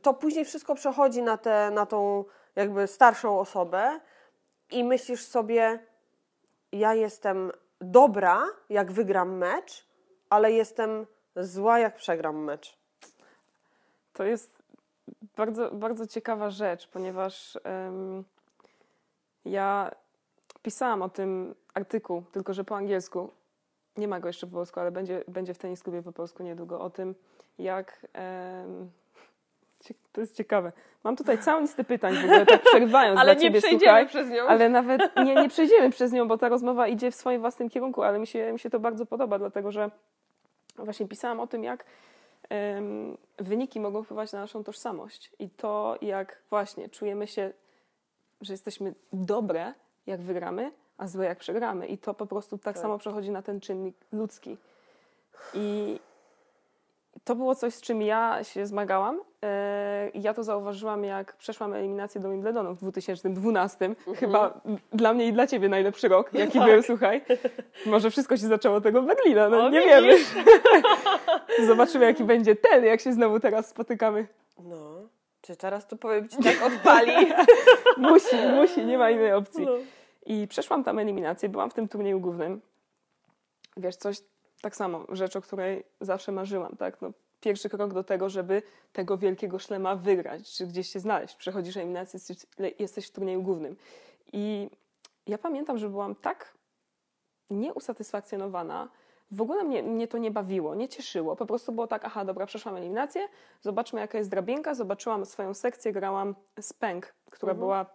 to później wszystko przechodzi na, tę na tą jakby starszą osobę i myślisz sobie, ja jestem dobra, jak wygram mecz, ale jestem zła, jak przegram mecz. To jest bardzo, bardzo ciekawa rzecz, ponieważ em, ja pisałam o tym artykuł, tylko że po angielsku. Nie ma go jeszcze po polsku, ale będzie, będzie w tenis klubie po polsku niedługo. O tym, jak. em, to jest ciekawe. Mam tutaj całą listę pytań, w ogóle tak przerywając Ale nie ciebie, przejdziemy słuchaj. przez nią. Ale nawet nie, nie przejdziemy przez nią, bo ta rozmowa idzie w swoim własnym kierunku, ale mi się, mi się to bardzo podoba, dlatego że właśnie pisałam o tym, jak em, wyniki mogą wpływać na naszą tożsamość i to, jak właśnie czujemy się, że jesteśmy dobre, jak wygramy, a złe, jak przegramy. I to po prostu tak, Tak. samo przechodzi na ten czynnik ludzki. I to było coś, z czym ja się zmagałam. E, Ja to zauważyłam, jak przeszłam eliminację do Wimbledonu w 2012. Chyba dla mnie i dla ciebie najlepszy rok, jaki Tak. był, słuchaj. Może wszystko się zaczęło od tego Berlina, no O, nie wiemy. Zobaczymy, jaki będzie ten, jak się znowu teraz spotykamy. No, czy teraz to powiem Ci tak odpali? Musi, musi, nie ma innej opcji. No. I przeszłam tam eliminację, byłam w tym turnieju głównym. Wiesz, coś tak samo, rzecz, o której zawsze marzyłam, tak? No, pierwszy krok do tego, żeby tego wielkiego szlema wygrać, czy gdzieś się znaleźć. Przechodzisz eliminację, jesteś, jesteś w turnieju głównym. I ja pamiętam, że byłam tak nieusatysfakcjonowana, w ogóle mnie, mnie to nie bawiło, nie cieszyło. Po prostu było tak, aha, dobra, przeszłam eliminację, zobaczmy jaka jest drabinka, zobaczyłam swoją sekcję, grałam z pęk, która Mhm. była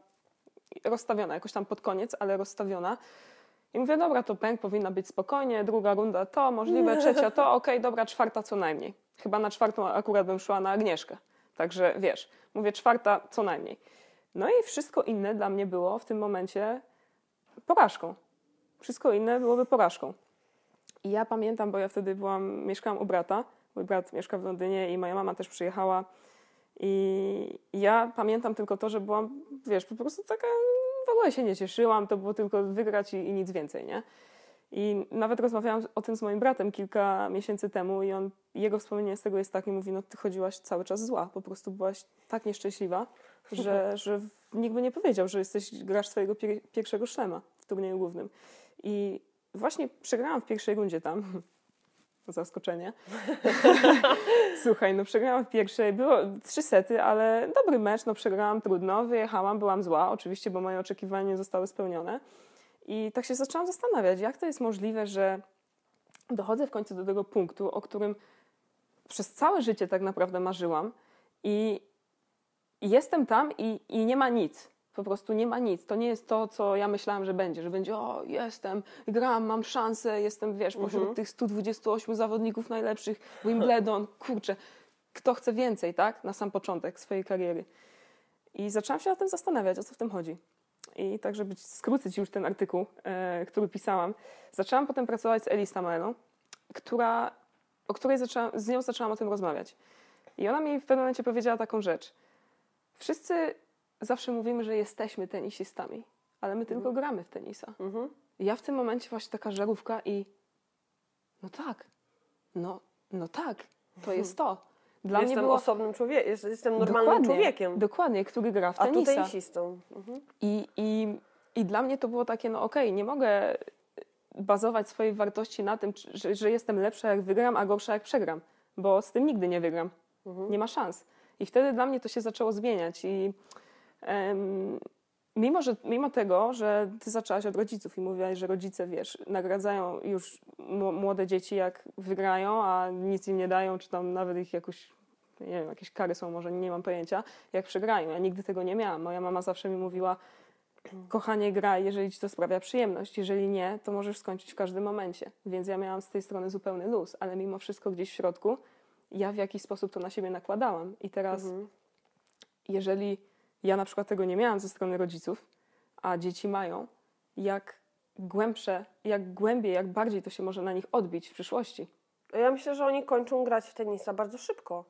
rozstawiona jakoś tam pod koniec, ale rozstawiona. I mówię, dobra, to pęk powinna być spokojnie, druga runda to, możliwe, trzecia to, okej, dobra, czwarta co najmniej. Chyba na czwartą akurat bym szła na Agnieszkę. Także wiesz, mówię czwarta co najmniej. No i wszystko inne dla mnie było w tym momencie porażką. Wszystko inne byłoby porażką. I ja pamiętam, bo ja wtedy byłam, mieszkałam u brata. Mój brat mieszka w Londynie i moja mama też przyjechała. I ja pamiętam tylko to, że byłam, wiesz, po prostu taka, w ogóle się nie cieszyłam, to było tylko wygrać i, i nic więcej, nie? I nawet rozmawiałam o tym z moim bratem kilka miesięcy temu i on, jego wspomnienie z tego jest takie, mówi, no ty chodziłaś cały czas zła, po prostu byłaś tak nieszczęśliwa, że, że nikt by nie powiedział, że jesteś, grasz swojego pier- pierwszego szlema w turnieju głównym. I właśnie przegrałam w pierwszej rundzie tam. Zaskoczenie. Słuchaj, no przegrałam w pierwszej, było trzy sety, ale dobry mecz, no przegrałam trudno, wyjechałam, byłam zła, oczywiście, bo moje oczekiwania nie zostały spełnione. I tak się zaczęłam zastanawiać, jak to jest możliwe, że dochodzę w końcu do tego punktu, o którym przez całe życie tak naprawdę marzyłam i jestem tam i, i nie ma nic. Po prostu nie ma nic. To nie jest to, co ja myślałam, że będzie. Że będzie, o, jestem, gram, mam szansę, jestem, wiesz, pośród Mhm. tych 128 zawodników najlepszych, Wimbledon, kurczę. Kto chce więcej, tak? Na sam początek swojej kariery. I zaczęłam się nad tym zastanawiać, o co w tym chodzi. I tak, żeby skrócić już ten artykuł, e, który pisałam, zaczęłam potem pracować z Elis Tamerą, która, o której zaczęłam, z nią zaczęłam o tym rozmawiać. I ona mi w pewnym momencie powiedziała taką rzecz. Wszyscy zawsze mówimy, że jesteśmy tenisistami, ale my tylko gramy w tenisa. Mhm. Ja w tym momencie właśnie taka żarówka i no tak, no, no tak, to jest to. Dla jestem mnie było osobnym człowiekiem, jestem normalnym dokładnie, człowiekiem. Dokładnie, który gra w A tu tenisa. tenisistą. Mhm. I, i, I dla mnie to było takie, no okej, nie mogę bazować swojej wartości na tym, że, że jestem lepsza jak wygram, a gorsza jak przegram, bo z tym nigdy nie wygram. Mhm. Nie ma szans. I wtedy dla mnie to się zaczęło zmieniać. I mimo, że, mimo tego, że ty zaczęłaś od rodziców i mówiłaś, że rodzice, wiesz, nagradzają już młode dzieci, jak wygrają, a nic im nie dają, czy tam nawet ich jakoś, nie wiem, jakieś kary są, może nie mam pojęcia, jak przegrają. Ja nigdy tego nie miałam. Moja mama zawsze mi mówiła, kochanie, graj, jeżeli ci to sprawia przyjemność. Jeżeli nie, to możesz skończyć w każdym momencie. Więc ja miałam z tej strony zupełny luz, ale mimo wszystko gdzieś w środku ja w jakiś sposób to na siebie nakładałam. I teraz, Mhm. jeżeli ja na przykład tego nie miałam ze strony rodziców, a dzieci mają, jak głębsze, jak głębiej, jak bardziej to się może na nich odbić w przyszłości. Ja myślę, że oni kończą grać w tenisa bardzo szybko.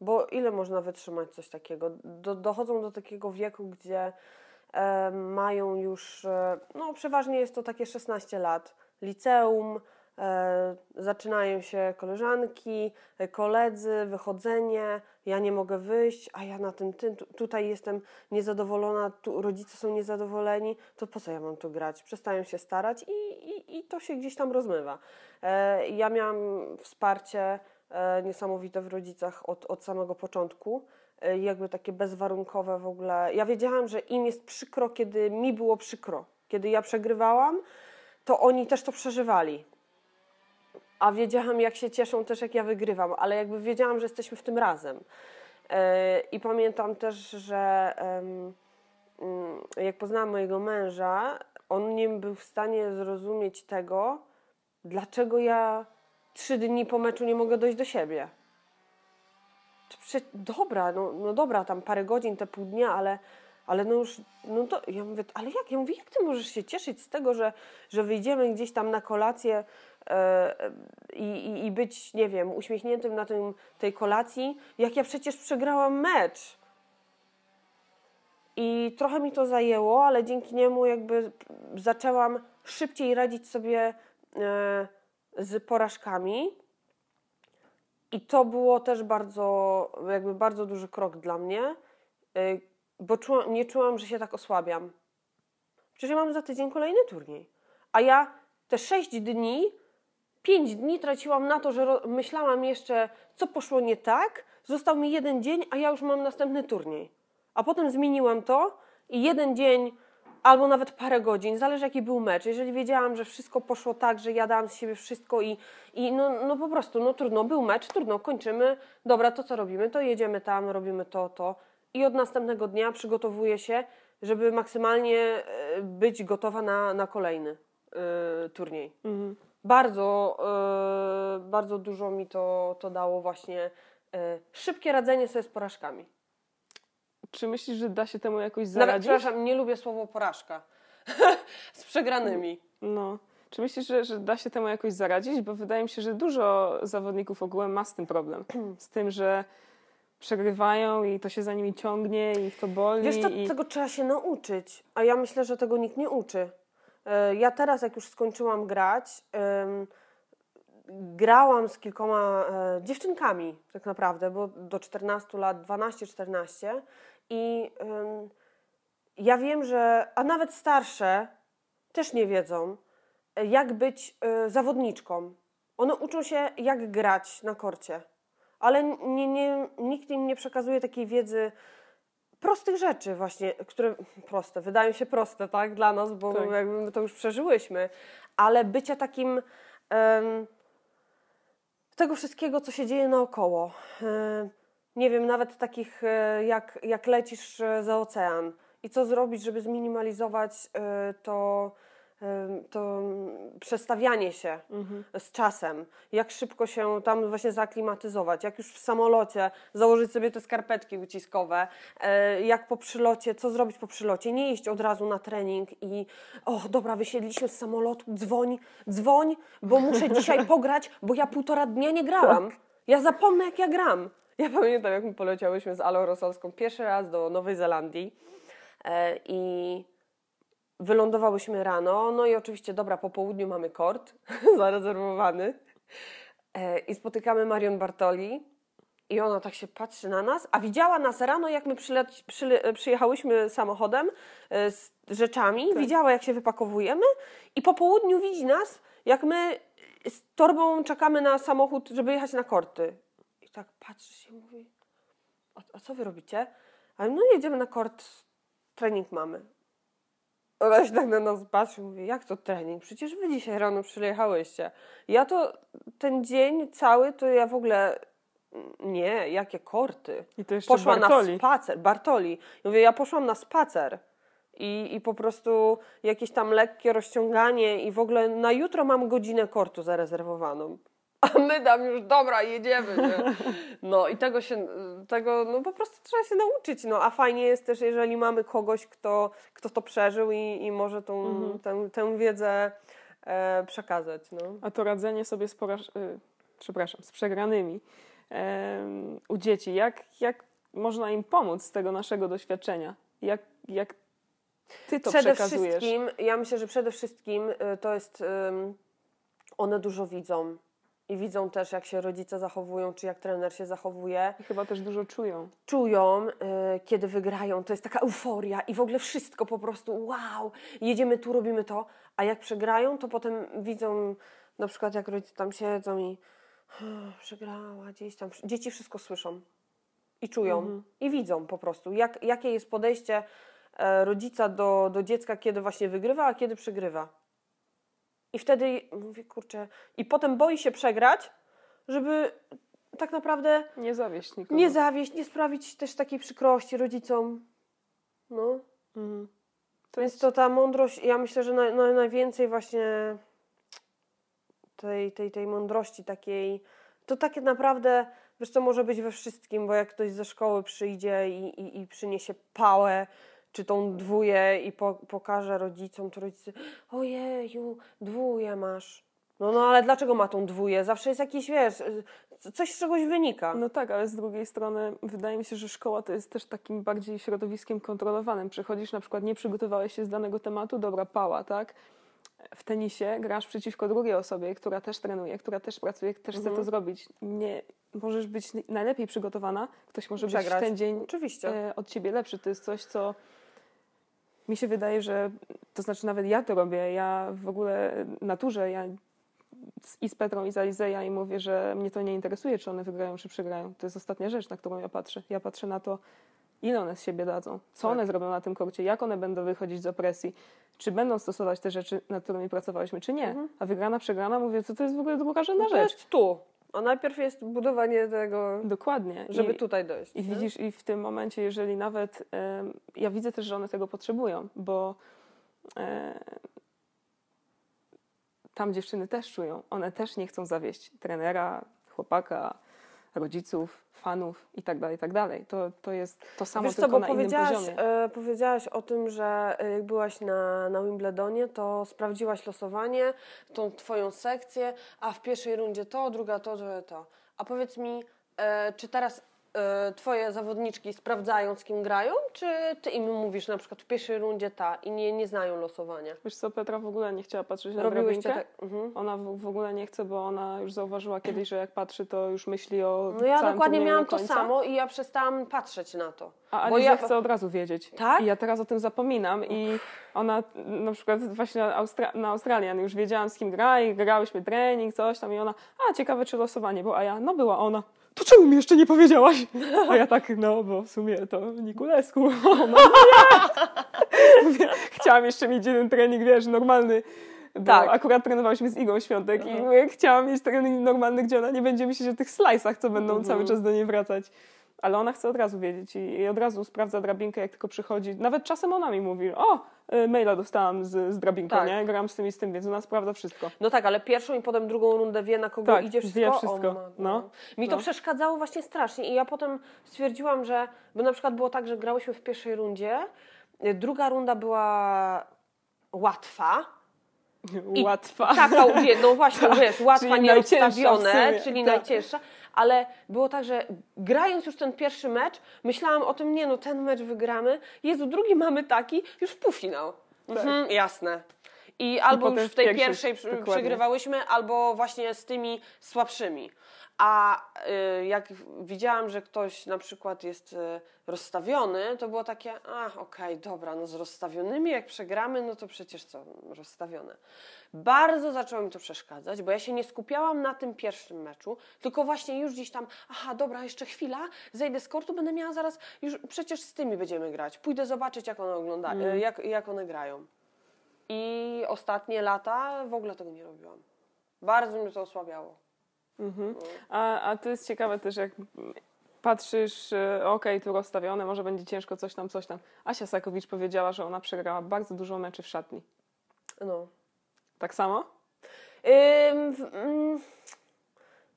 Bo ile można wytrzymać coś takiego? Do, dochodzą do takiego wieku, gdzie e, mają już, e, no przeważnie jest to takie 16 lat, liceum, e, zaczynają się koleżanki, e, koledzy, wychodzenie, ja nie mogę wyjść, a ja na tym, tym tu- tutaj jestem niezadowolona, tu rodzice są niezadowoleni, to po co ja mam tu grać? Przestają się starać i, i, i to się gdzieś tam rozmywa. E, Ja miałam wsparcie e, niesamowite w rodzicach od, od samego początku. E, Jakby takie bezwarunkowe w ogóle. Ja wiedziałam, że im jest przykro, kiedy mi było przykro. Kiedy ja przegrywałam, to oni też to przeżywali. A wiedziałam, jak się cieszą też, jak ja wygrywam, ale jakby wiedziałam, że jesteśmy w tym razem. E, I pamiętam też, że mm, jak poznałam mojego męża, on nie był w stanie zrozumieć tego, dlaczego ja trzy dni po meczu nie mogę dojść do siebie. Prze- dobra, no, no dobra, tam parę godzin, te pół dnia, ale, ale no już, no to ja mówię, ale jak? Ja mówię, jak ty możesz się cieszyć z tego, że, że wyjdziemy gdzieś tam na kolację i, i, i być, nie wiem, uśmiechniętym na tym, tej kolacji, jak ja przecież przegrałam mecz. I trochę mi to zajęło, ale dzięki niemu jakby zaczęłam szybciej radzić sobie e, z porażkami. I to było też bardzo, jakby bardzo duży krok dla mnie, e, bo czuła, nie czułam, że się tak osłabiam. Przecież ja mam za tydzień kolejny turniej. A ja te sześć dni, pięć dni traciłam na to, że myślałam jeszcze, co poszło nie tak. Został mi jeden dzień, a ja już mam następny turniej. A potem zmieniłam to i jeden dzień albo nawet parę godzin, zależy jaki był mecz. Jeżeli wiedziałam, że wszystko poszło tak, że ja dałam z siebie wszystko i, i no, no po prostu, no trudno, był mecz, trudno, kończymy, dobra, to co robimy, to jedziemy tam, robimy to, to i od następnego dnia przygotowuję się, żeby maksymalnie e, być gotowa na, na kolejny e, turniej. Mhm. Bardzo, e, bardzo dużo mi to, to dało właśnie e, szybkie radzenie sobie z porażkami. Czy myślisz, że da się temu jakoś Nawet, zaradzić? przepraszam, nie lubię słowo porażka. z przegranymi. No. Czy myślisz, że, że da się temu jakoś zaradzić? Bo wydaje mi się, że dużo zawodników ogółem ma z tym problem. Z tym, że przegrywają i to się za nimi ciągnie i to boli. Wiesz co, i... tego trzeba się nauczyć, a ja myślę, że tego nikt nie uczy. E, Ja teraz, jak już skończyłam grać, grałam z kilkoma e, dziewczynkami tak naprawdę, bo do 14 lat, 12-14 i ja wiem, że, a nawet starsze też nie wiedzą, e, jak być zawodniczką. One uczą się, jak grać na korcie, ale nie, nie, nikt im nie przekazuje takiej wiedzy, prostych rzeczy właśnie, które proste, wydają się proste, tak, dla nas, bo Tak. jakby my to już przeżyłyśmy, ale bycia takim em, tego wszystkiego, co się dzieje naokoło. E, nie wiem, nawet takich e, jak, jak lecisz e, za ocean i co zrobić, żeby zminimalizować to, to przestawianie się Mhm. z czasem, jak szybko się tam właśnie zaaklimatyzować, jak już w samolocie założyć sobie te skarpetki uciskowe, e, jak po przylocie, co zrobić po przylocie, nie iść od razu na trening i o dobra, wysiedliśmy z samolotu, dzwoń, dzwoń, bo muszę dzisiaj pograć, bo ja półtora dnia nie grałam. Ja zapomnę jak ja gram. Ja pamiętam jak my poleciałyśmy z Alą Rosowską pierwszy raz do Nowej Zelandii e, i Wylądowałyśmy rano, no i oczywiście, dobra, po południu mamy kort zarezerwowany e, i spotykamy Marion Bartoli i ona tak się patrzy na nas, a widziała nas rano, jak my przyleci, przyle, przyjechałyśmy samochodem e, z rzeczami, widziała jak się wypakowujemy i po południu widzi nas, jak my z torbą czekamy na samochód, żeby jechać na korty. I tak patrzy się i mówi, a, a co wy robicie? Ale no jedziemy na kort, trening mamy. Ona się tak na nas patrzy mówi, jak to trening? Przecież wy dzisiaj rano przyjechałyście. Ja to, ten dzień cały, to ja w ogóle, nie, jakie korty. I to jeszcze Poszła Bartoli. na spacer, Bartoli. Ja mówię, ja poszłam na spacer. I, I po prostu jakieś tam lekkie rozciąganie i w ogóle na jutro mam godzinę kortu zarezerwowaną. A my tam już, dobra, jedziemy. Nie? No i tego się, tego, no po prostu trzeba się nauczyć. No a fajnie jest też, jeżeli mamy kogoś, kto, kto to przeżył i, i może tą, Mhm. tę, tę wiedzę e, przekazać. No. A to radzenie sobie z, poraż... y, przepraszam, z przegranymi em, u dzieci, jak, jak można im pomóc z tego naszego doświadczenia? Jak, jak ty to przede przekazujesz? wszystkim, ja myślę, że przede wszystkim y, to jest, one dużo widzą. I widzą też, jak się rodzice zachowują, czy jak trener się zachowuje. I chyba też dużo czują. Czują, y, kiedy wygrają. To jest taka euforia i w ogóle wszystko po prostu wow, jedziemy tu, robimy to. A jak przegrają, to potem widzą, na przykład jak rodzice tam siedzą i przegrała gdzieś tam. Dzieci wszystko słyszą i czują Mhm. i widzą po prostu, jak, jakie jest podejście e, rodzica do, do dziecka, kiedy właśnie wygrywa, a kiedy przegrywa. I wtedy mówię, kurczę, i potem boi się przegrać, żeby tak naprawdę Nie zawieść nikogo. nie zawieść, nie sprawić też takiej przykrości rodzicom. No, Mhm. To więc jest to ta mądrość, ja myślę, że na, na, najwięcej właśnie tej, tej, tej mądrości takiej, to takie naprawdę, wiesz co, może być we wszystkim, bo jak ktoś ze szkoły przyjdzie i, i, i przyniesie pałę, czy tą dwóję i po, pokaże rodzicom, to rodzice, ojeju, dwóję masz. No, no, ale dlaczego ma tą dwóję? Zawsze jest jakiś, wiesz, coś z czegoś wynika. No tak, ale z drugiej strony wydaje mi się, że szkoła to jest też takim bardziej środowiskiem kontrolowanym. Przychodzisz na przykład, nie przygotowałeś się z danego tematu, dobra, pała, tak? W tenisie grasz przeciwko drugiej osobie, która też trenuje, która też pracuje, też chce to Mhm. zrobić. Nie, możesz być najlepiej przygotowana, ktoś może być w Przegrać. ten dzień Oczywiście. e, od ciebie lepszy. To jest coś, co mi się wydaje, że to znaczy nawet ja to robię. Ja w ogóle naturze, ja z, i z Petrą i z Alizę ja im mówię, że mnie to nie interesuje, czy one wygrają, czy przegrają. To jest ostatnia rzecz, na którą ja patrzę. Ja patrzę na to, ile one z siebie dadzą, co Tak. one zrobią na tym korcie, jak one będą wychodzić z opresji, czy będą stosować te rzeczy, nad którymi pracowałyśmy, czy nie. Mhm. A wygrana, przegrana, mówię, co to jest w ogóle drugorzędna No to rzecz. jest tu. A najpierw jest budowanie tego, Dokładnie. żeby I, tutaj dojść. I nie? widzisz, i w tym momencie, jeżeli nawet. ja widzę też, że one tego potrzebują, bo e, tam dziewczyny też czują. One też nie chcą zawieść trenera, chłopaka, rodziców, fanów i tak dalej, i tak dalej. To, to jest to samo, Wiesz co, tylko bo na innym powiedziałaś, poziomie. e, powiedziałaś o tym, że e, jak byłaś na, na Wimbledonie, to sprawdziłaś losowanie, tą twoją sekcję, a w pierwszej rundzie to, druga to, druga to. A powiedz mi, e, czy teraz twoje zawodniczki sprawdzają, z kim grają, czy ty im mówisz na przykład w pierwszej rundzie ta i nie, nie znają losowania? Wiesz co, Petra w ogóle nie chciała patrzeć na Robiłyście drabinkę. tak? Mhm. Ona w, w ogóle nie chce, bo ona już zauważyła kiedyś, że jak patrzy, to już myśli o No ja dokładnie miałam to samo i ja przestałam patrzeć na to. A Bo Aliza ja- chce od razu wiedzieć. Tak? I ja teraz o tym zapominam i ona na przykład właśnie na, Austra- na Australian już wiedziałam z kim gra i grałyśmy trening, coś tam i ona, a ciekawe czy losowanie było, a ja, no była ona. To czemu mi jeszcze nie powiedziałaś? A ja tak, no bo w sumie to Nikulesku. Ona, no nie. Chciałam jeszcze mieć jeden trening, wiesz, normalny Bo Tak. akurat trenowałyśmy z Igą Świątek i chciałam mieć trening normalny, gdzie ona nie będzie myśleć o tych slajsach, co będą Mhm. cały czas do niej wracać. Ale ona chce od razu wiedzieć i, i od razu sprawdza drabinkę, jak tylko przychodzi. Nawet czasem ona mi mówi, o, y, maila dostałam z, z drabinką, Tak. nie? Gram z tym i z tym, więc ona sprawdza wszystko. No tak, ale pierwszą i potem drugą rundę wie, na kogo Tak, idzie wie wszystko. wszystko. O, matko. No. Mi to No. przeszkadzało właśnie strasznie i ja potem stwierdziłam, że, bo na przykład było tak, że grałyśmy w pierwszej rundzie, y, druga runda była łatwa, I Łatwa. Taka, wie, no właśnie, wiesz, łatwa, Czyli sumie, czyli tak. najcięższa, ale było tak, że grając już ten pierwszy mecz, myślałam o tym, nie no, ten mecz wygramy, Jezu, drugi mamy taki, już półfinał. Mhm, jasne. I albo potem już w tej pierwszej, pierwszej przegrywałyśmy, albo właśnie z tymi słabszymi. A y, jak widziałam, że ktoś na przykład jest y, rozstawiony, to było takie, a okej, dobra, no z rozstawionymi jak przegramy, no to przecież co, rozstawione. Bardzo zaczęło mi to przeszkadzać, bo ja się nie skupiałam na tym pierwszym meczu, tylko właśnie już gdzieś tam, aha, dobra, jeszcze chwila, zejdę z kortu, będę miała zaraz, już przecież z tymi będziemy grać, pójdę zobaczyć, jak one oglądają, Mm. jak, jak one grają. I ostatnie lata w ogóle tego nie robiłam. Bardzo mnie to osłabiało. Mhm. A, a to jest ciekawe też, jak patrzysz, e, okej, tu rozstawione, może będzie ciężko, coś tam, coś tam. Asia Sakowicz powiedziała, że ona przegrała bardzo dużo meczy w szatni. No. Tak samo? Ym, w- mm,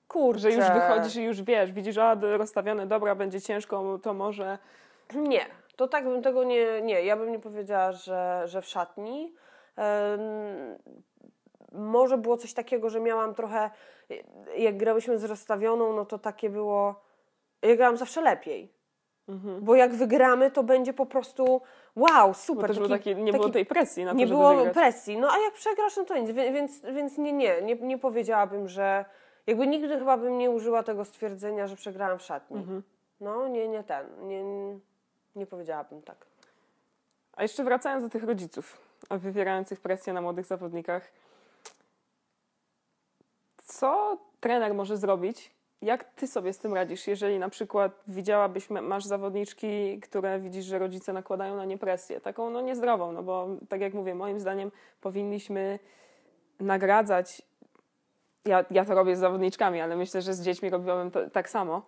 kurczę. Że już wychodzisz i już wiesz, widzisz, a rozstawione, dobra, będzie ciężko, to może... Nie, to tak bym tego nie. Nie, ja bym nie powiedziała, że, że w szatni. Ym, może było coś takiego, że miałam trochę. Jak grałyśmy z rozstawioną, no to takie było. Ja grałam zawsze lepiej. Mhm. Bo jak wygramy, to będzie po prostu wow, Bo super. też było takie, nie było tej presji na to, nie było wygrać. presji. No a jak przegrasz, no to nic. Więc, więc nie, nie, nie, nie powiedziałabym, że. Jakby nigdy chyba bym nie użyła tego stwierdzenia, że przegrałam w szatni. Mhm. No, nie, nie ten. Nie, nie powiedziałabym tak. A jeszcze wracając do tych rodziców, wywierających presję na młodych zawodnikach. Co trener może zrobić? Jak ty sobie z tym radzisz, jeżeli na przykład widziałabyś, ma- masz zawodniczki, które widzisz, że rodzice nakładają na nie presję, taką no niezdrową, no bo tak jak mówię, moim zdaniem powinniśmy nagradzać, ja, ja to robię z zawodniczkami, ale myślę, że z dziećmi robiłabym to, tak samo,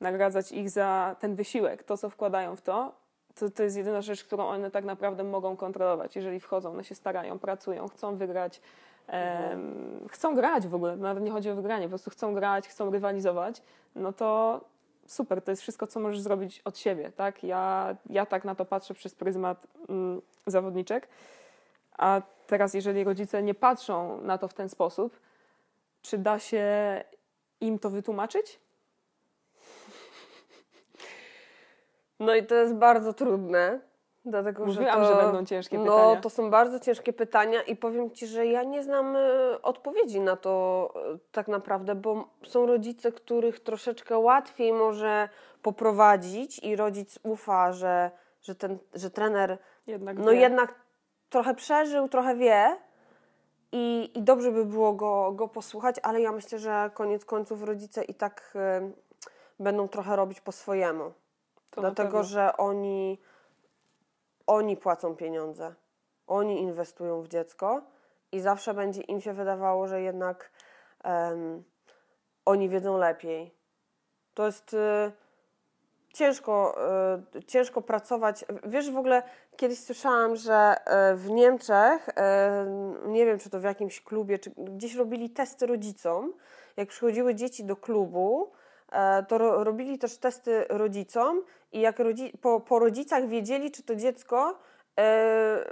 nagradzać ich za ten wysiłek, to co wkładają w to, to, to jest jedyna rzecz, którą one tak naprawdę mogą kontrolować. Jeżeli wchodzą, one się starają, pracują, chcą wygrać, em, chcą grać w ogóle, nawet nie chodzi o wygranie, po prostu chcą grać, chcą rywalizować, no to super, to jest wszystko, co możesz zrobić od siebie, tak? Ja, ja tak na to patrzę przez pryzmat mm, zawodniczek, a teraz jeżeli rodzice nie patrzą na to w ten sposób, czy da się im to wytłumaczyć? No i to jest bardzo trudne, dlatego Mówiłam, że to, że będą ciężkie no, pytania. to są bardzo ciężkie pytania i powiem Ci, że ja nie znam e, odpowiedzi na to e, tak naprawdę, bo są rodzice, których troszeczkę łatwiej może poprowadzić i rodzic ufa, że, że, ten, że trener Jednak no wie. jednak trochę przeżył, trochę wie i, i dobrze by było go, go posłuchać, ale ja myślę, że koniec końców rodzice i tak e, będą trochę robić po swojemu. To Dlatego, że oni, oni płacą pieniądze, oni inwestują w dziecko i zawsze będzie im się wydawało, że jednak em, oni wiedzą lepiej. To jest y, ciężko, y, ciężko pracować. Wiesz, w ogóle kiedyś słyszałam, że y, w Niemczech, y, nie wiem czy to w jakimś klubie, czy gdzieś robili testy rodzicom. Jak przychodziły dzieci do klubu, to ro, robili też testy rodzicom i jak rodzi, po, po rodzicach wiedzieli, czy to dziecko e,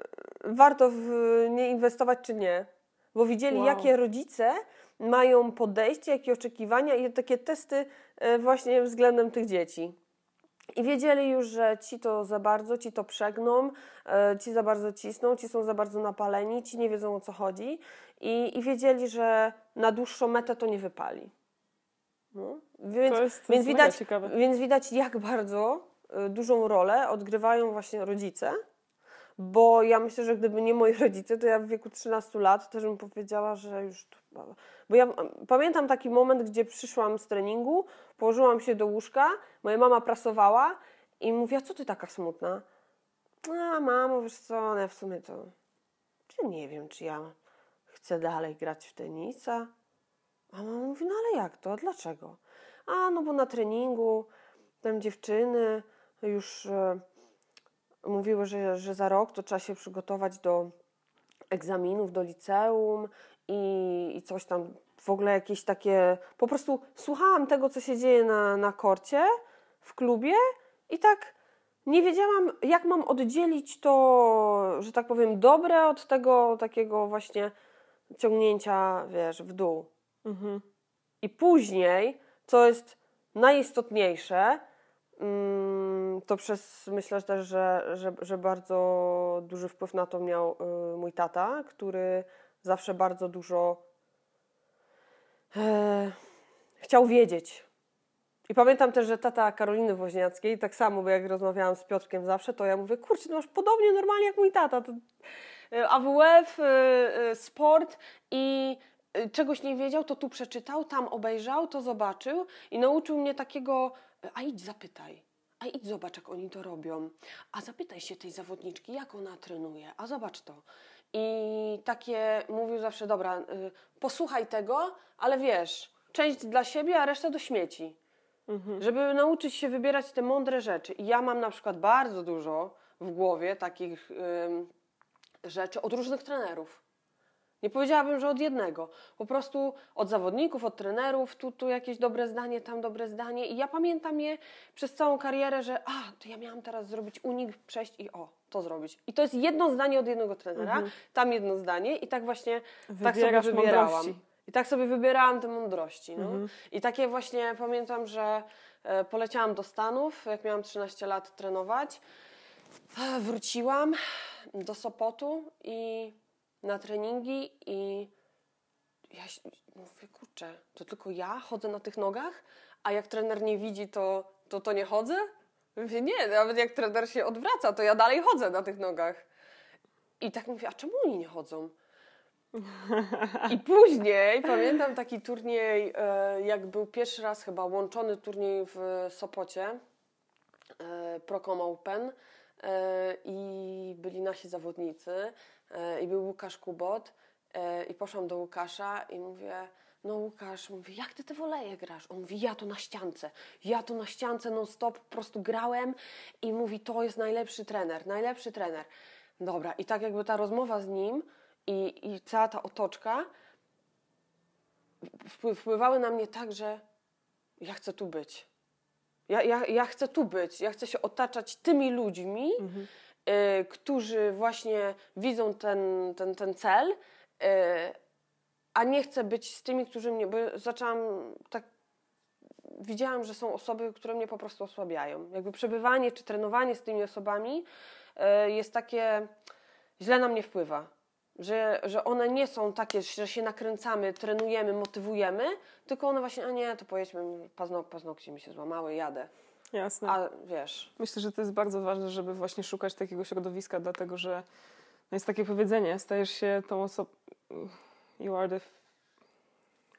warto w nie inwestować, czy nie. Bo widzieli, Wow. jakie rodzice mają podejście, jakie oczekiwania i takie testy e, właśnie względem tych dzieci. I wiedzieli już, że ci to za bardzo, ci to przegną, e, ci za bardzo cisną, ci są za bardzo napaleni, ci nie wiedzą o co chodzi. I, i wiedzieli, że na dłuższą metę to nie wypali. No. Więc, To jest- to więc, widać, ciekawe. więc widać, jak bardzo e, dużą rolę odgrywają właśnie rodzice. Bo ja myślę, że gdyby nie moi rodzice, to ja w wieku 13 lat też bym powiedziała, że już. Bo ja mm, pamiętam taki moment, gdzie przyszłam z treningu, położyłam się do łóżka, moja mama prasowała i mówi: A co ty taka smutna? A mamo, wiesz co, no w sumie to. Czy nie wiem, czy ja chcę dalej grać w tenisa. A mama mówi, no ale jak to? A dlaczego? A no bo na treningu tam dziewczyny już e, mówiły, że, że za rok to trzeba się przygotować do egzaminów, do liceum i, i coś tam, w ogóle jakieś takie, po prostu słuchałam tego, co się dzieje na, na korcie, w klubie i tak nie wiedziałam, jak mam oddzielić to, że tak powiem, dobre od tego takiego właśnie ciągnięcia, wiesz, w dół. Mhm. I później, co jest najistotniejsze, mm, to przez, myślę też, że, że, że bardzo duży wpływ na to miał y, mój tata, który zawsze bardzo dużo e, chciał wiedzieć. I pamiętam też, że tata Karoliny Woźniackiej, tak samo, bo jak rozmawiałam z Piotrkiem zawsze, to ja mówię, kurczę, ty masz podobnie normalnie jak mój tata. To y, AWF, y, sport i czegoś nie wiedział, to tu przeczytał, tam obejrzał, to zobaczył i nauczył mnie takiego, a idź zapytaj. A idź zobacz, jak oni to robią. A zapytaj się tej zawodniczki, jak ona trenuje. A zobacz to. I takie mówił zawsze, dobra, y, posłuchaj tego, ale wiesz, część dla siebie, a reszta do śmieci. Mhm. Żeby nauczyć się wybierać te mądre rzeczy. I ja mam na przykład bardzo dużo w głowie takich ym, rzeczy od różnych trenerów. Nie powiedziałabym, że od jednego. Po prostu od zawodników, od trenerów, tu, tu jakieś dobre zdanie, tam dobre zdanie. I ja pamiętam je przez całą karierę, że a, to ja miałam teraz zrobić unik, przejść i o, to zrobić. I to jest jedno zdanie od jednego trenera, Mhm. tam jedno zdanie i tak właśnie tak sobie Wybierasz wybierałam. mądrości. I tak sobie wybierałam te mądrości. No. Mhm. I takie właśnie pamiętam, że e, poleciałam do Stanów, jak miałam 13 lat trenować. E, Wróciłam do Sopotu i na treningi i ja mówię, kurczę, to tylko ja chodzę na tych nogach, a jak trener nie widzi, to to, to nie chodzę? Mówię, nie, nawet jak trener się odwraca, to ja dalej chodzę na tych nogach. I tak mówię, a czemu oni nie chodzą? I później pamiętam taki turniej, e, jak był pierwszy raz chyba łączony turniej w Sopocie, e, Procom Open e, i byli nasi zawodnicy i był Łukasz Kubot e, i poszłam do Łukasza i mówię, no Łukasz, mówię, jak ty te woleje grasz? On mówi, ja to na ściance, ja to na ściance non stop po prostu grałem i mówi, to jest najlepszy trener, najlepszy trener. Dobra, i tak jakby ta rozmowa z nim i, i cała ta otoczka wpły- wpływały na mnie tak, że ja chcę tu być. Ja, ja, ja chcę tu być, ja chcę się otaczać tymi ludźmi, Mhm. Y, którzy właśnie widzą ten, ten, ten cel, y, a nie chcę być z tymi, którzy mnie, bo zaczęłam tak, widziałam, że są osoby, które mnie po prostu osłabiają. Jakby przebywanie czy trenowanie z tymi osobami y, jest takie, źle na mnie wpływa. Że, że one nie są takie, że się nakręcamy, trenujemy, motywujemy, tylko one właśnie, a nie, to pojedźmy, pazno, paznokcie mi się złamały, jadę. Jasne. A wiesz, Myślę, że to jest bardzo ważne, żeby właśnie szukać takiego środowiska, dlatego że no jest takie powiedzenie, stajesz się tą osobą. You are the.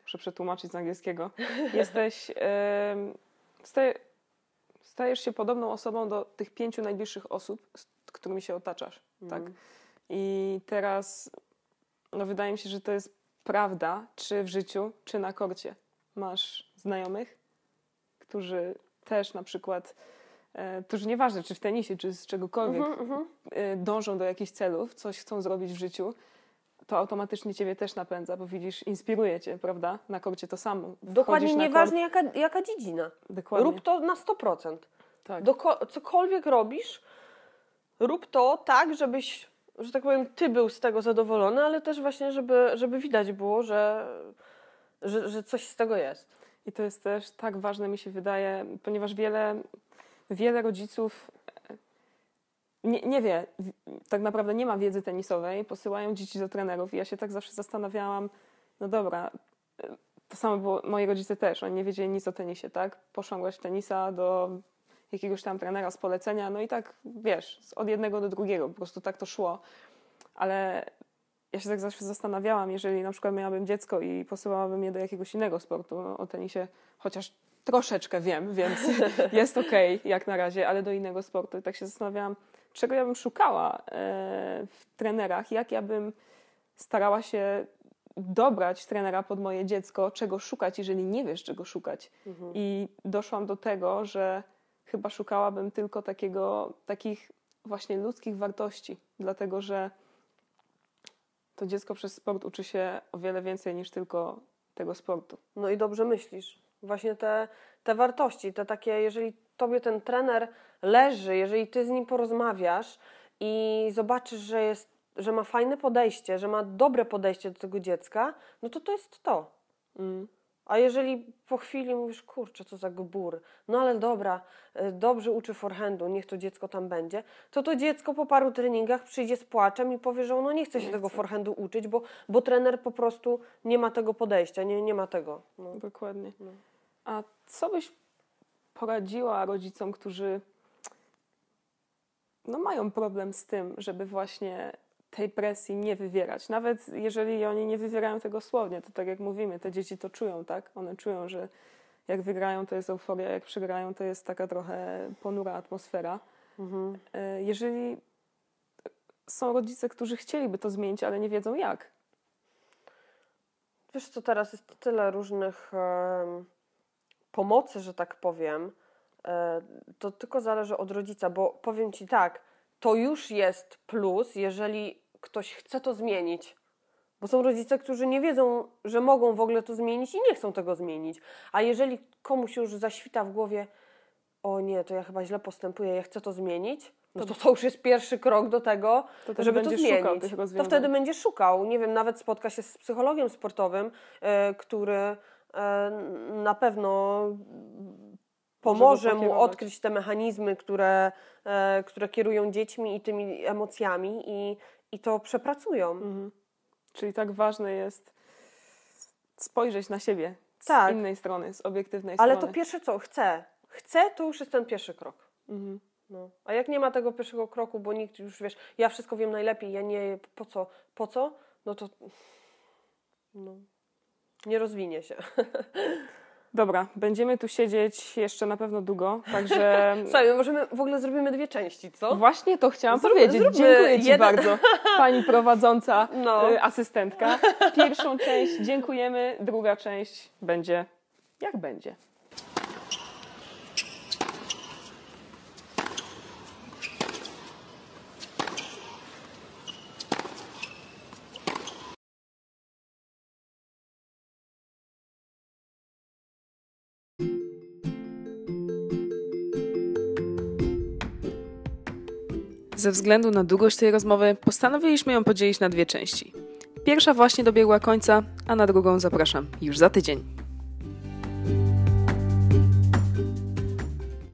Muszę przetłumaczyć z angielskiego. Jesteś. em, staje, stajesz się podobną osobą do tych pięciu najbliższych osób, z którymi się otaczasz. Tak? Mhm. I teraz no wydaje mi się, że to jest prawda, czy w życiu, czy na korcie. Masz znajomych, którzy też na przykład, e, to już nieważne, czy w tenisie, czy z czegokolwiek, mhm. e, dążą do jakichś celów, coś chcą zrobić w życiu, to automatycznie ciebie też napędza, bo widzisz, inspiruje cię, prawda? Na korcie to samo. Dokładnie nieważne jaka, jaka dziedzina. Dokładnie. Rób to na 100%. tak. Doko- cokolwiek robisz, rób to tak, żebyś, że tak powiem, ty był z tego zadowolony, ale też właśnie, żeby, żeby widać było, że, że, że coś z tego jest. I to jest też tak ważne, mi się wydaje, ponieważ wiele, wiele rodziców e, nie, nie wie, tak naprawdę nie ma wiedzy tenisowej, posyłają dzieci do trenerów. I ja się tak zawsze zastanawiałam, no dobra, e, to samo było, moi rodzice też, oni nie wiedzieli nic o tenisie, tak? Poszłam grać tenisa do jakiegoś tam trenera z polecenia, no i tak, wiesz, od jednego do drugiego, po prostu tak to szło. Ale ja się tak zawsze zastanawiałam, jeżeli na przykład miałabym dziecko i posyłałabym je do jakiegoś innego sportu, no, o tenisie chociaż troszeczkę wiem, więc jest okej jak na razie, ale do innego sportu. I tak się zastanawiałam, czego ja bym szukała e, w trenerach, jak ja bym starała się dobrać trenera pod moje dziecko, czego szukać, jeżeli nie wiesz, czego szukać. Mhm. I doszłam do tego, że chyba szukałabym tylko takiego, takich właśnie ludzkich wartości, dlatego że to dziecko przez sport uczy się o wiele więcej niż tylko tego sportu. No i dobrze myślisz. Właśnie te, te wartości, te takie, jeżeli tobie ten trener leży, jeżeli ty z nim porozmawiasz i zobaczysz, że, jest, że ma fajne podejście, że ma dobre podejście do tego dziecka, no to to jest to. Mm. A jeżeli po chwili mówisz, kurczę, co za gbur, no ale dobra, y, dobrze uczy forehandu, niech to dziecko tam będzie, to to dziecko po paru treningach przyjdzie z płaczem i powie, że ono nie chce się Nie tego chce. forehandu uczyć, bo, bo trener po prostu nie ma tego podejścia, nie, nie ma tego. No. Dokładnie. No. A co byś poradziła rodzicom, którzy no, mają problem z tym, żeby właśnie tej presji nie wywierać? Nawet jeżeli oni nie wywierają tego słownie, to tak jak mówimy, te dzieci to czują, tak? One czują, że jak wygrają, to jest euforia, jak przegrają, to jest taka trochę ponura atmosfera. Mhm. E, Jeżeli są rodzice, którzy chcieliby to zmienić, ale nie wiedzą jak. Wiesz co, teraz jest tyle różnych em, pomocy, że tak powiem. E, to tylko zależy od rodzica, bo powiem Ci tak, to już jest plus, jeżeli ktoś chce to zmienić. Bo są rodzice, którzy nie wiedzą, że mogą w ogóle to zmienić i nie chcą tego zmienić. A jeżeli komuś już zaświta w głowie, o nie, to ja chyba źle postępuję, ja chcę to zmienić, no to to już jest pierwszy krok do tego, To żeby to zmienić. To wtedy będzie szukał. Nie wiem, nawet spotka się z psychologiem sportowym, e, który e, na pewno pomoże mu odkryć te mechanizmy, które, e, które kierują dziećmi i tymi emocjami i, i to przepracują. Mhm. Czyli tak ważne jest spojrzeć na siebie z Tak. innej strony, z obiektywnej Ale to strony. pierwsze co? Chcę. Chcę, to już jest ten pierwszy krok. Mhm. No. A jak nie ma tego pierwszego kroku, bo nikt już wiesz, ja wszystko wiem najlepiej, ja nie, po co, po co? No to no, nie rozwinie się. Dobra, będziemy tu siedzieć jeszcze na pewno długo, także Słuchaj, możemy, w ogóle zrobimy dwie części, co? właśnie to chciałam powiedzieć. Dziękuję Ci jeden- bardzo, Pani prowadząca, No. y, asystentka. Pierwszą część dziękujemy, druga część będzie jak będzie. Ze względu na długość tej rozmowy postanowiliśmy ją podzielić na dwie części. Pierwsza właśnie dobiegła końca, a na drugą zapraszam już za tydzień.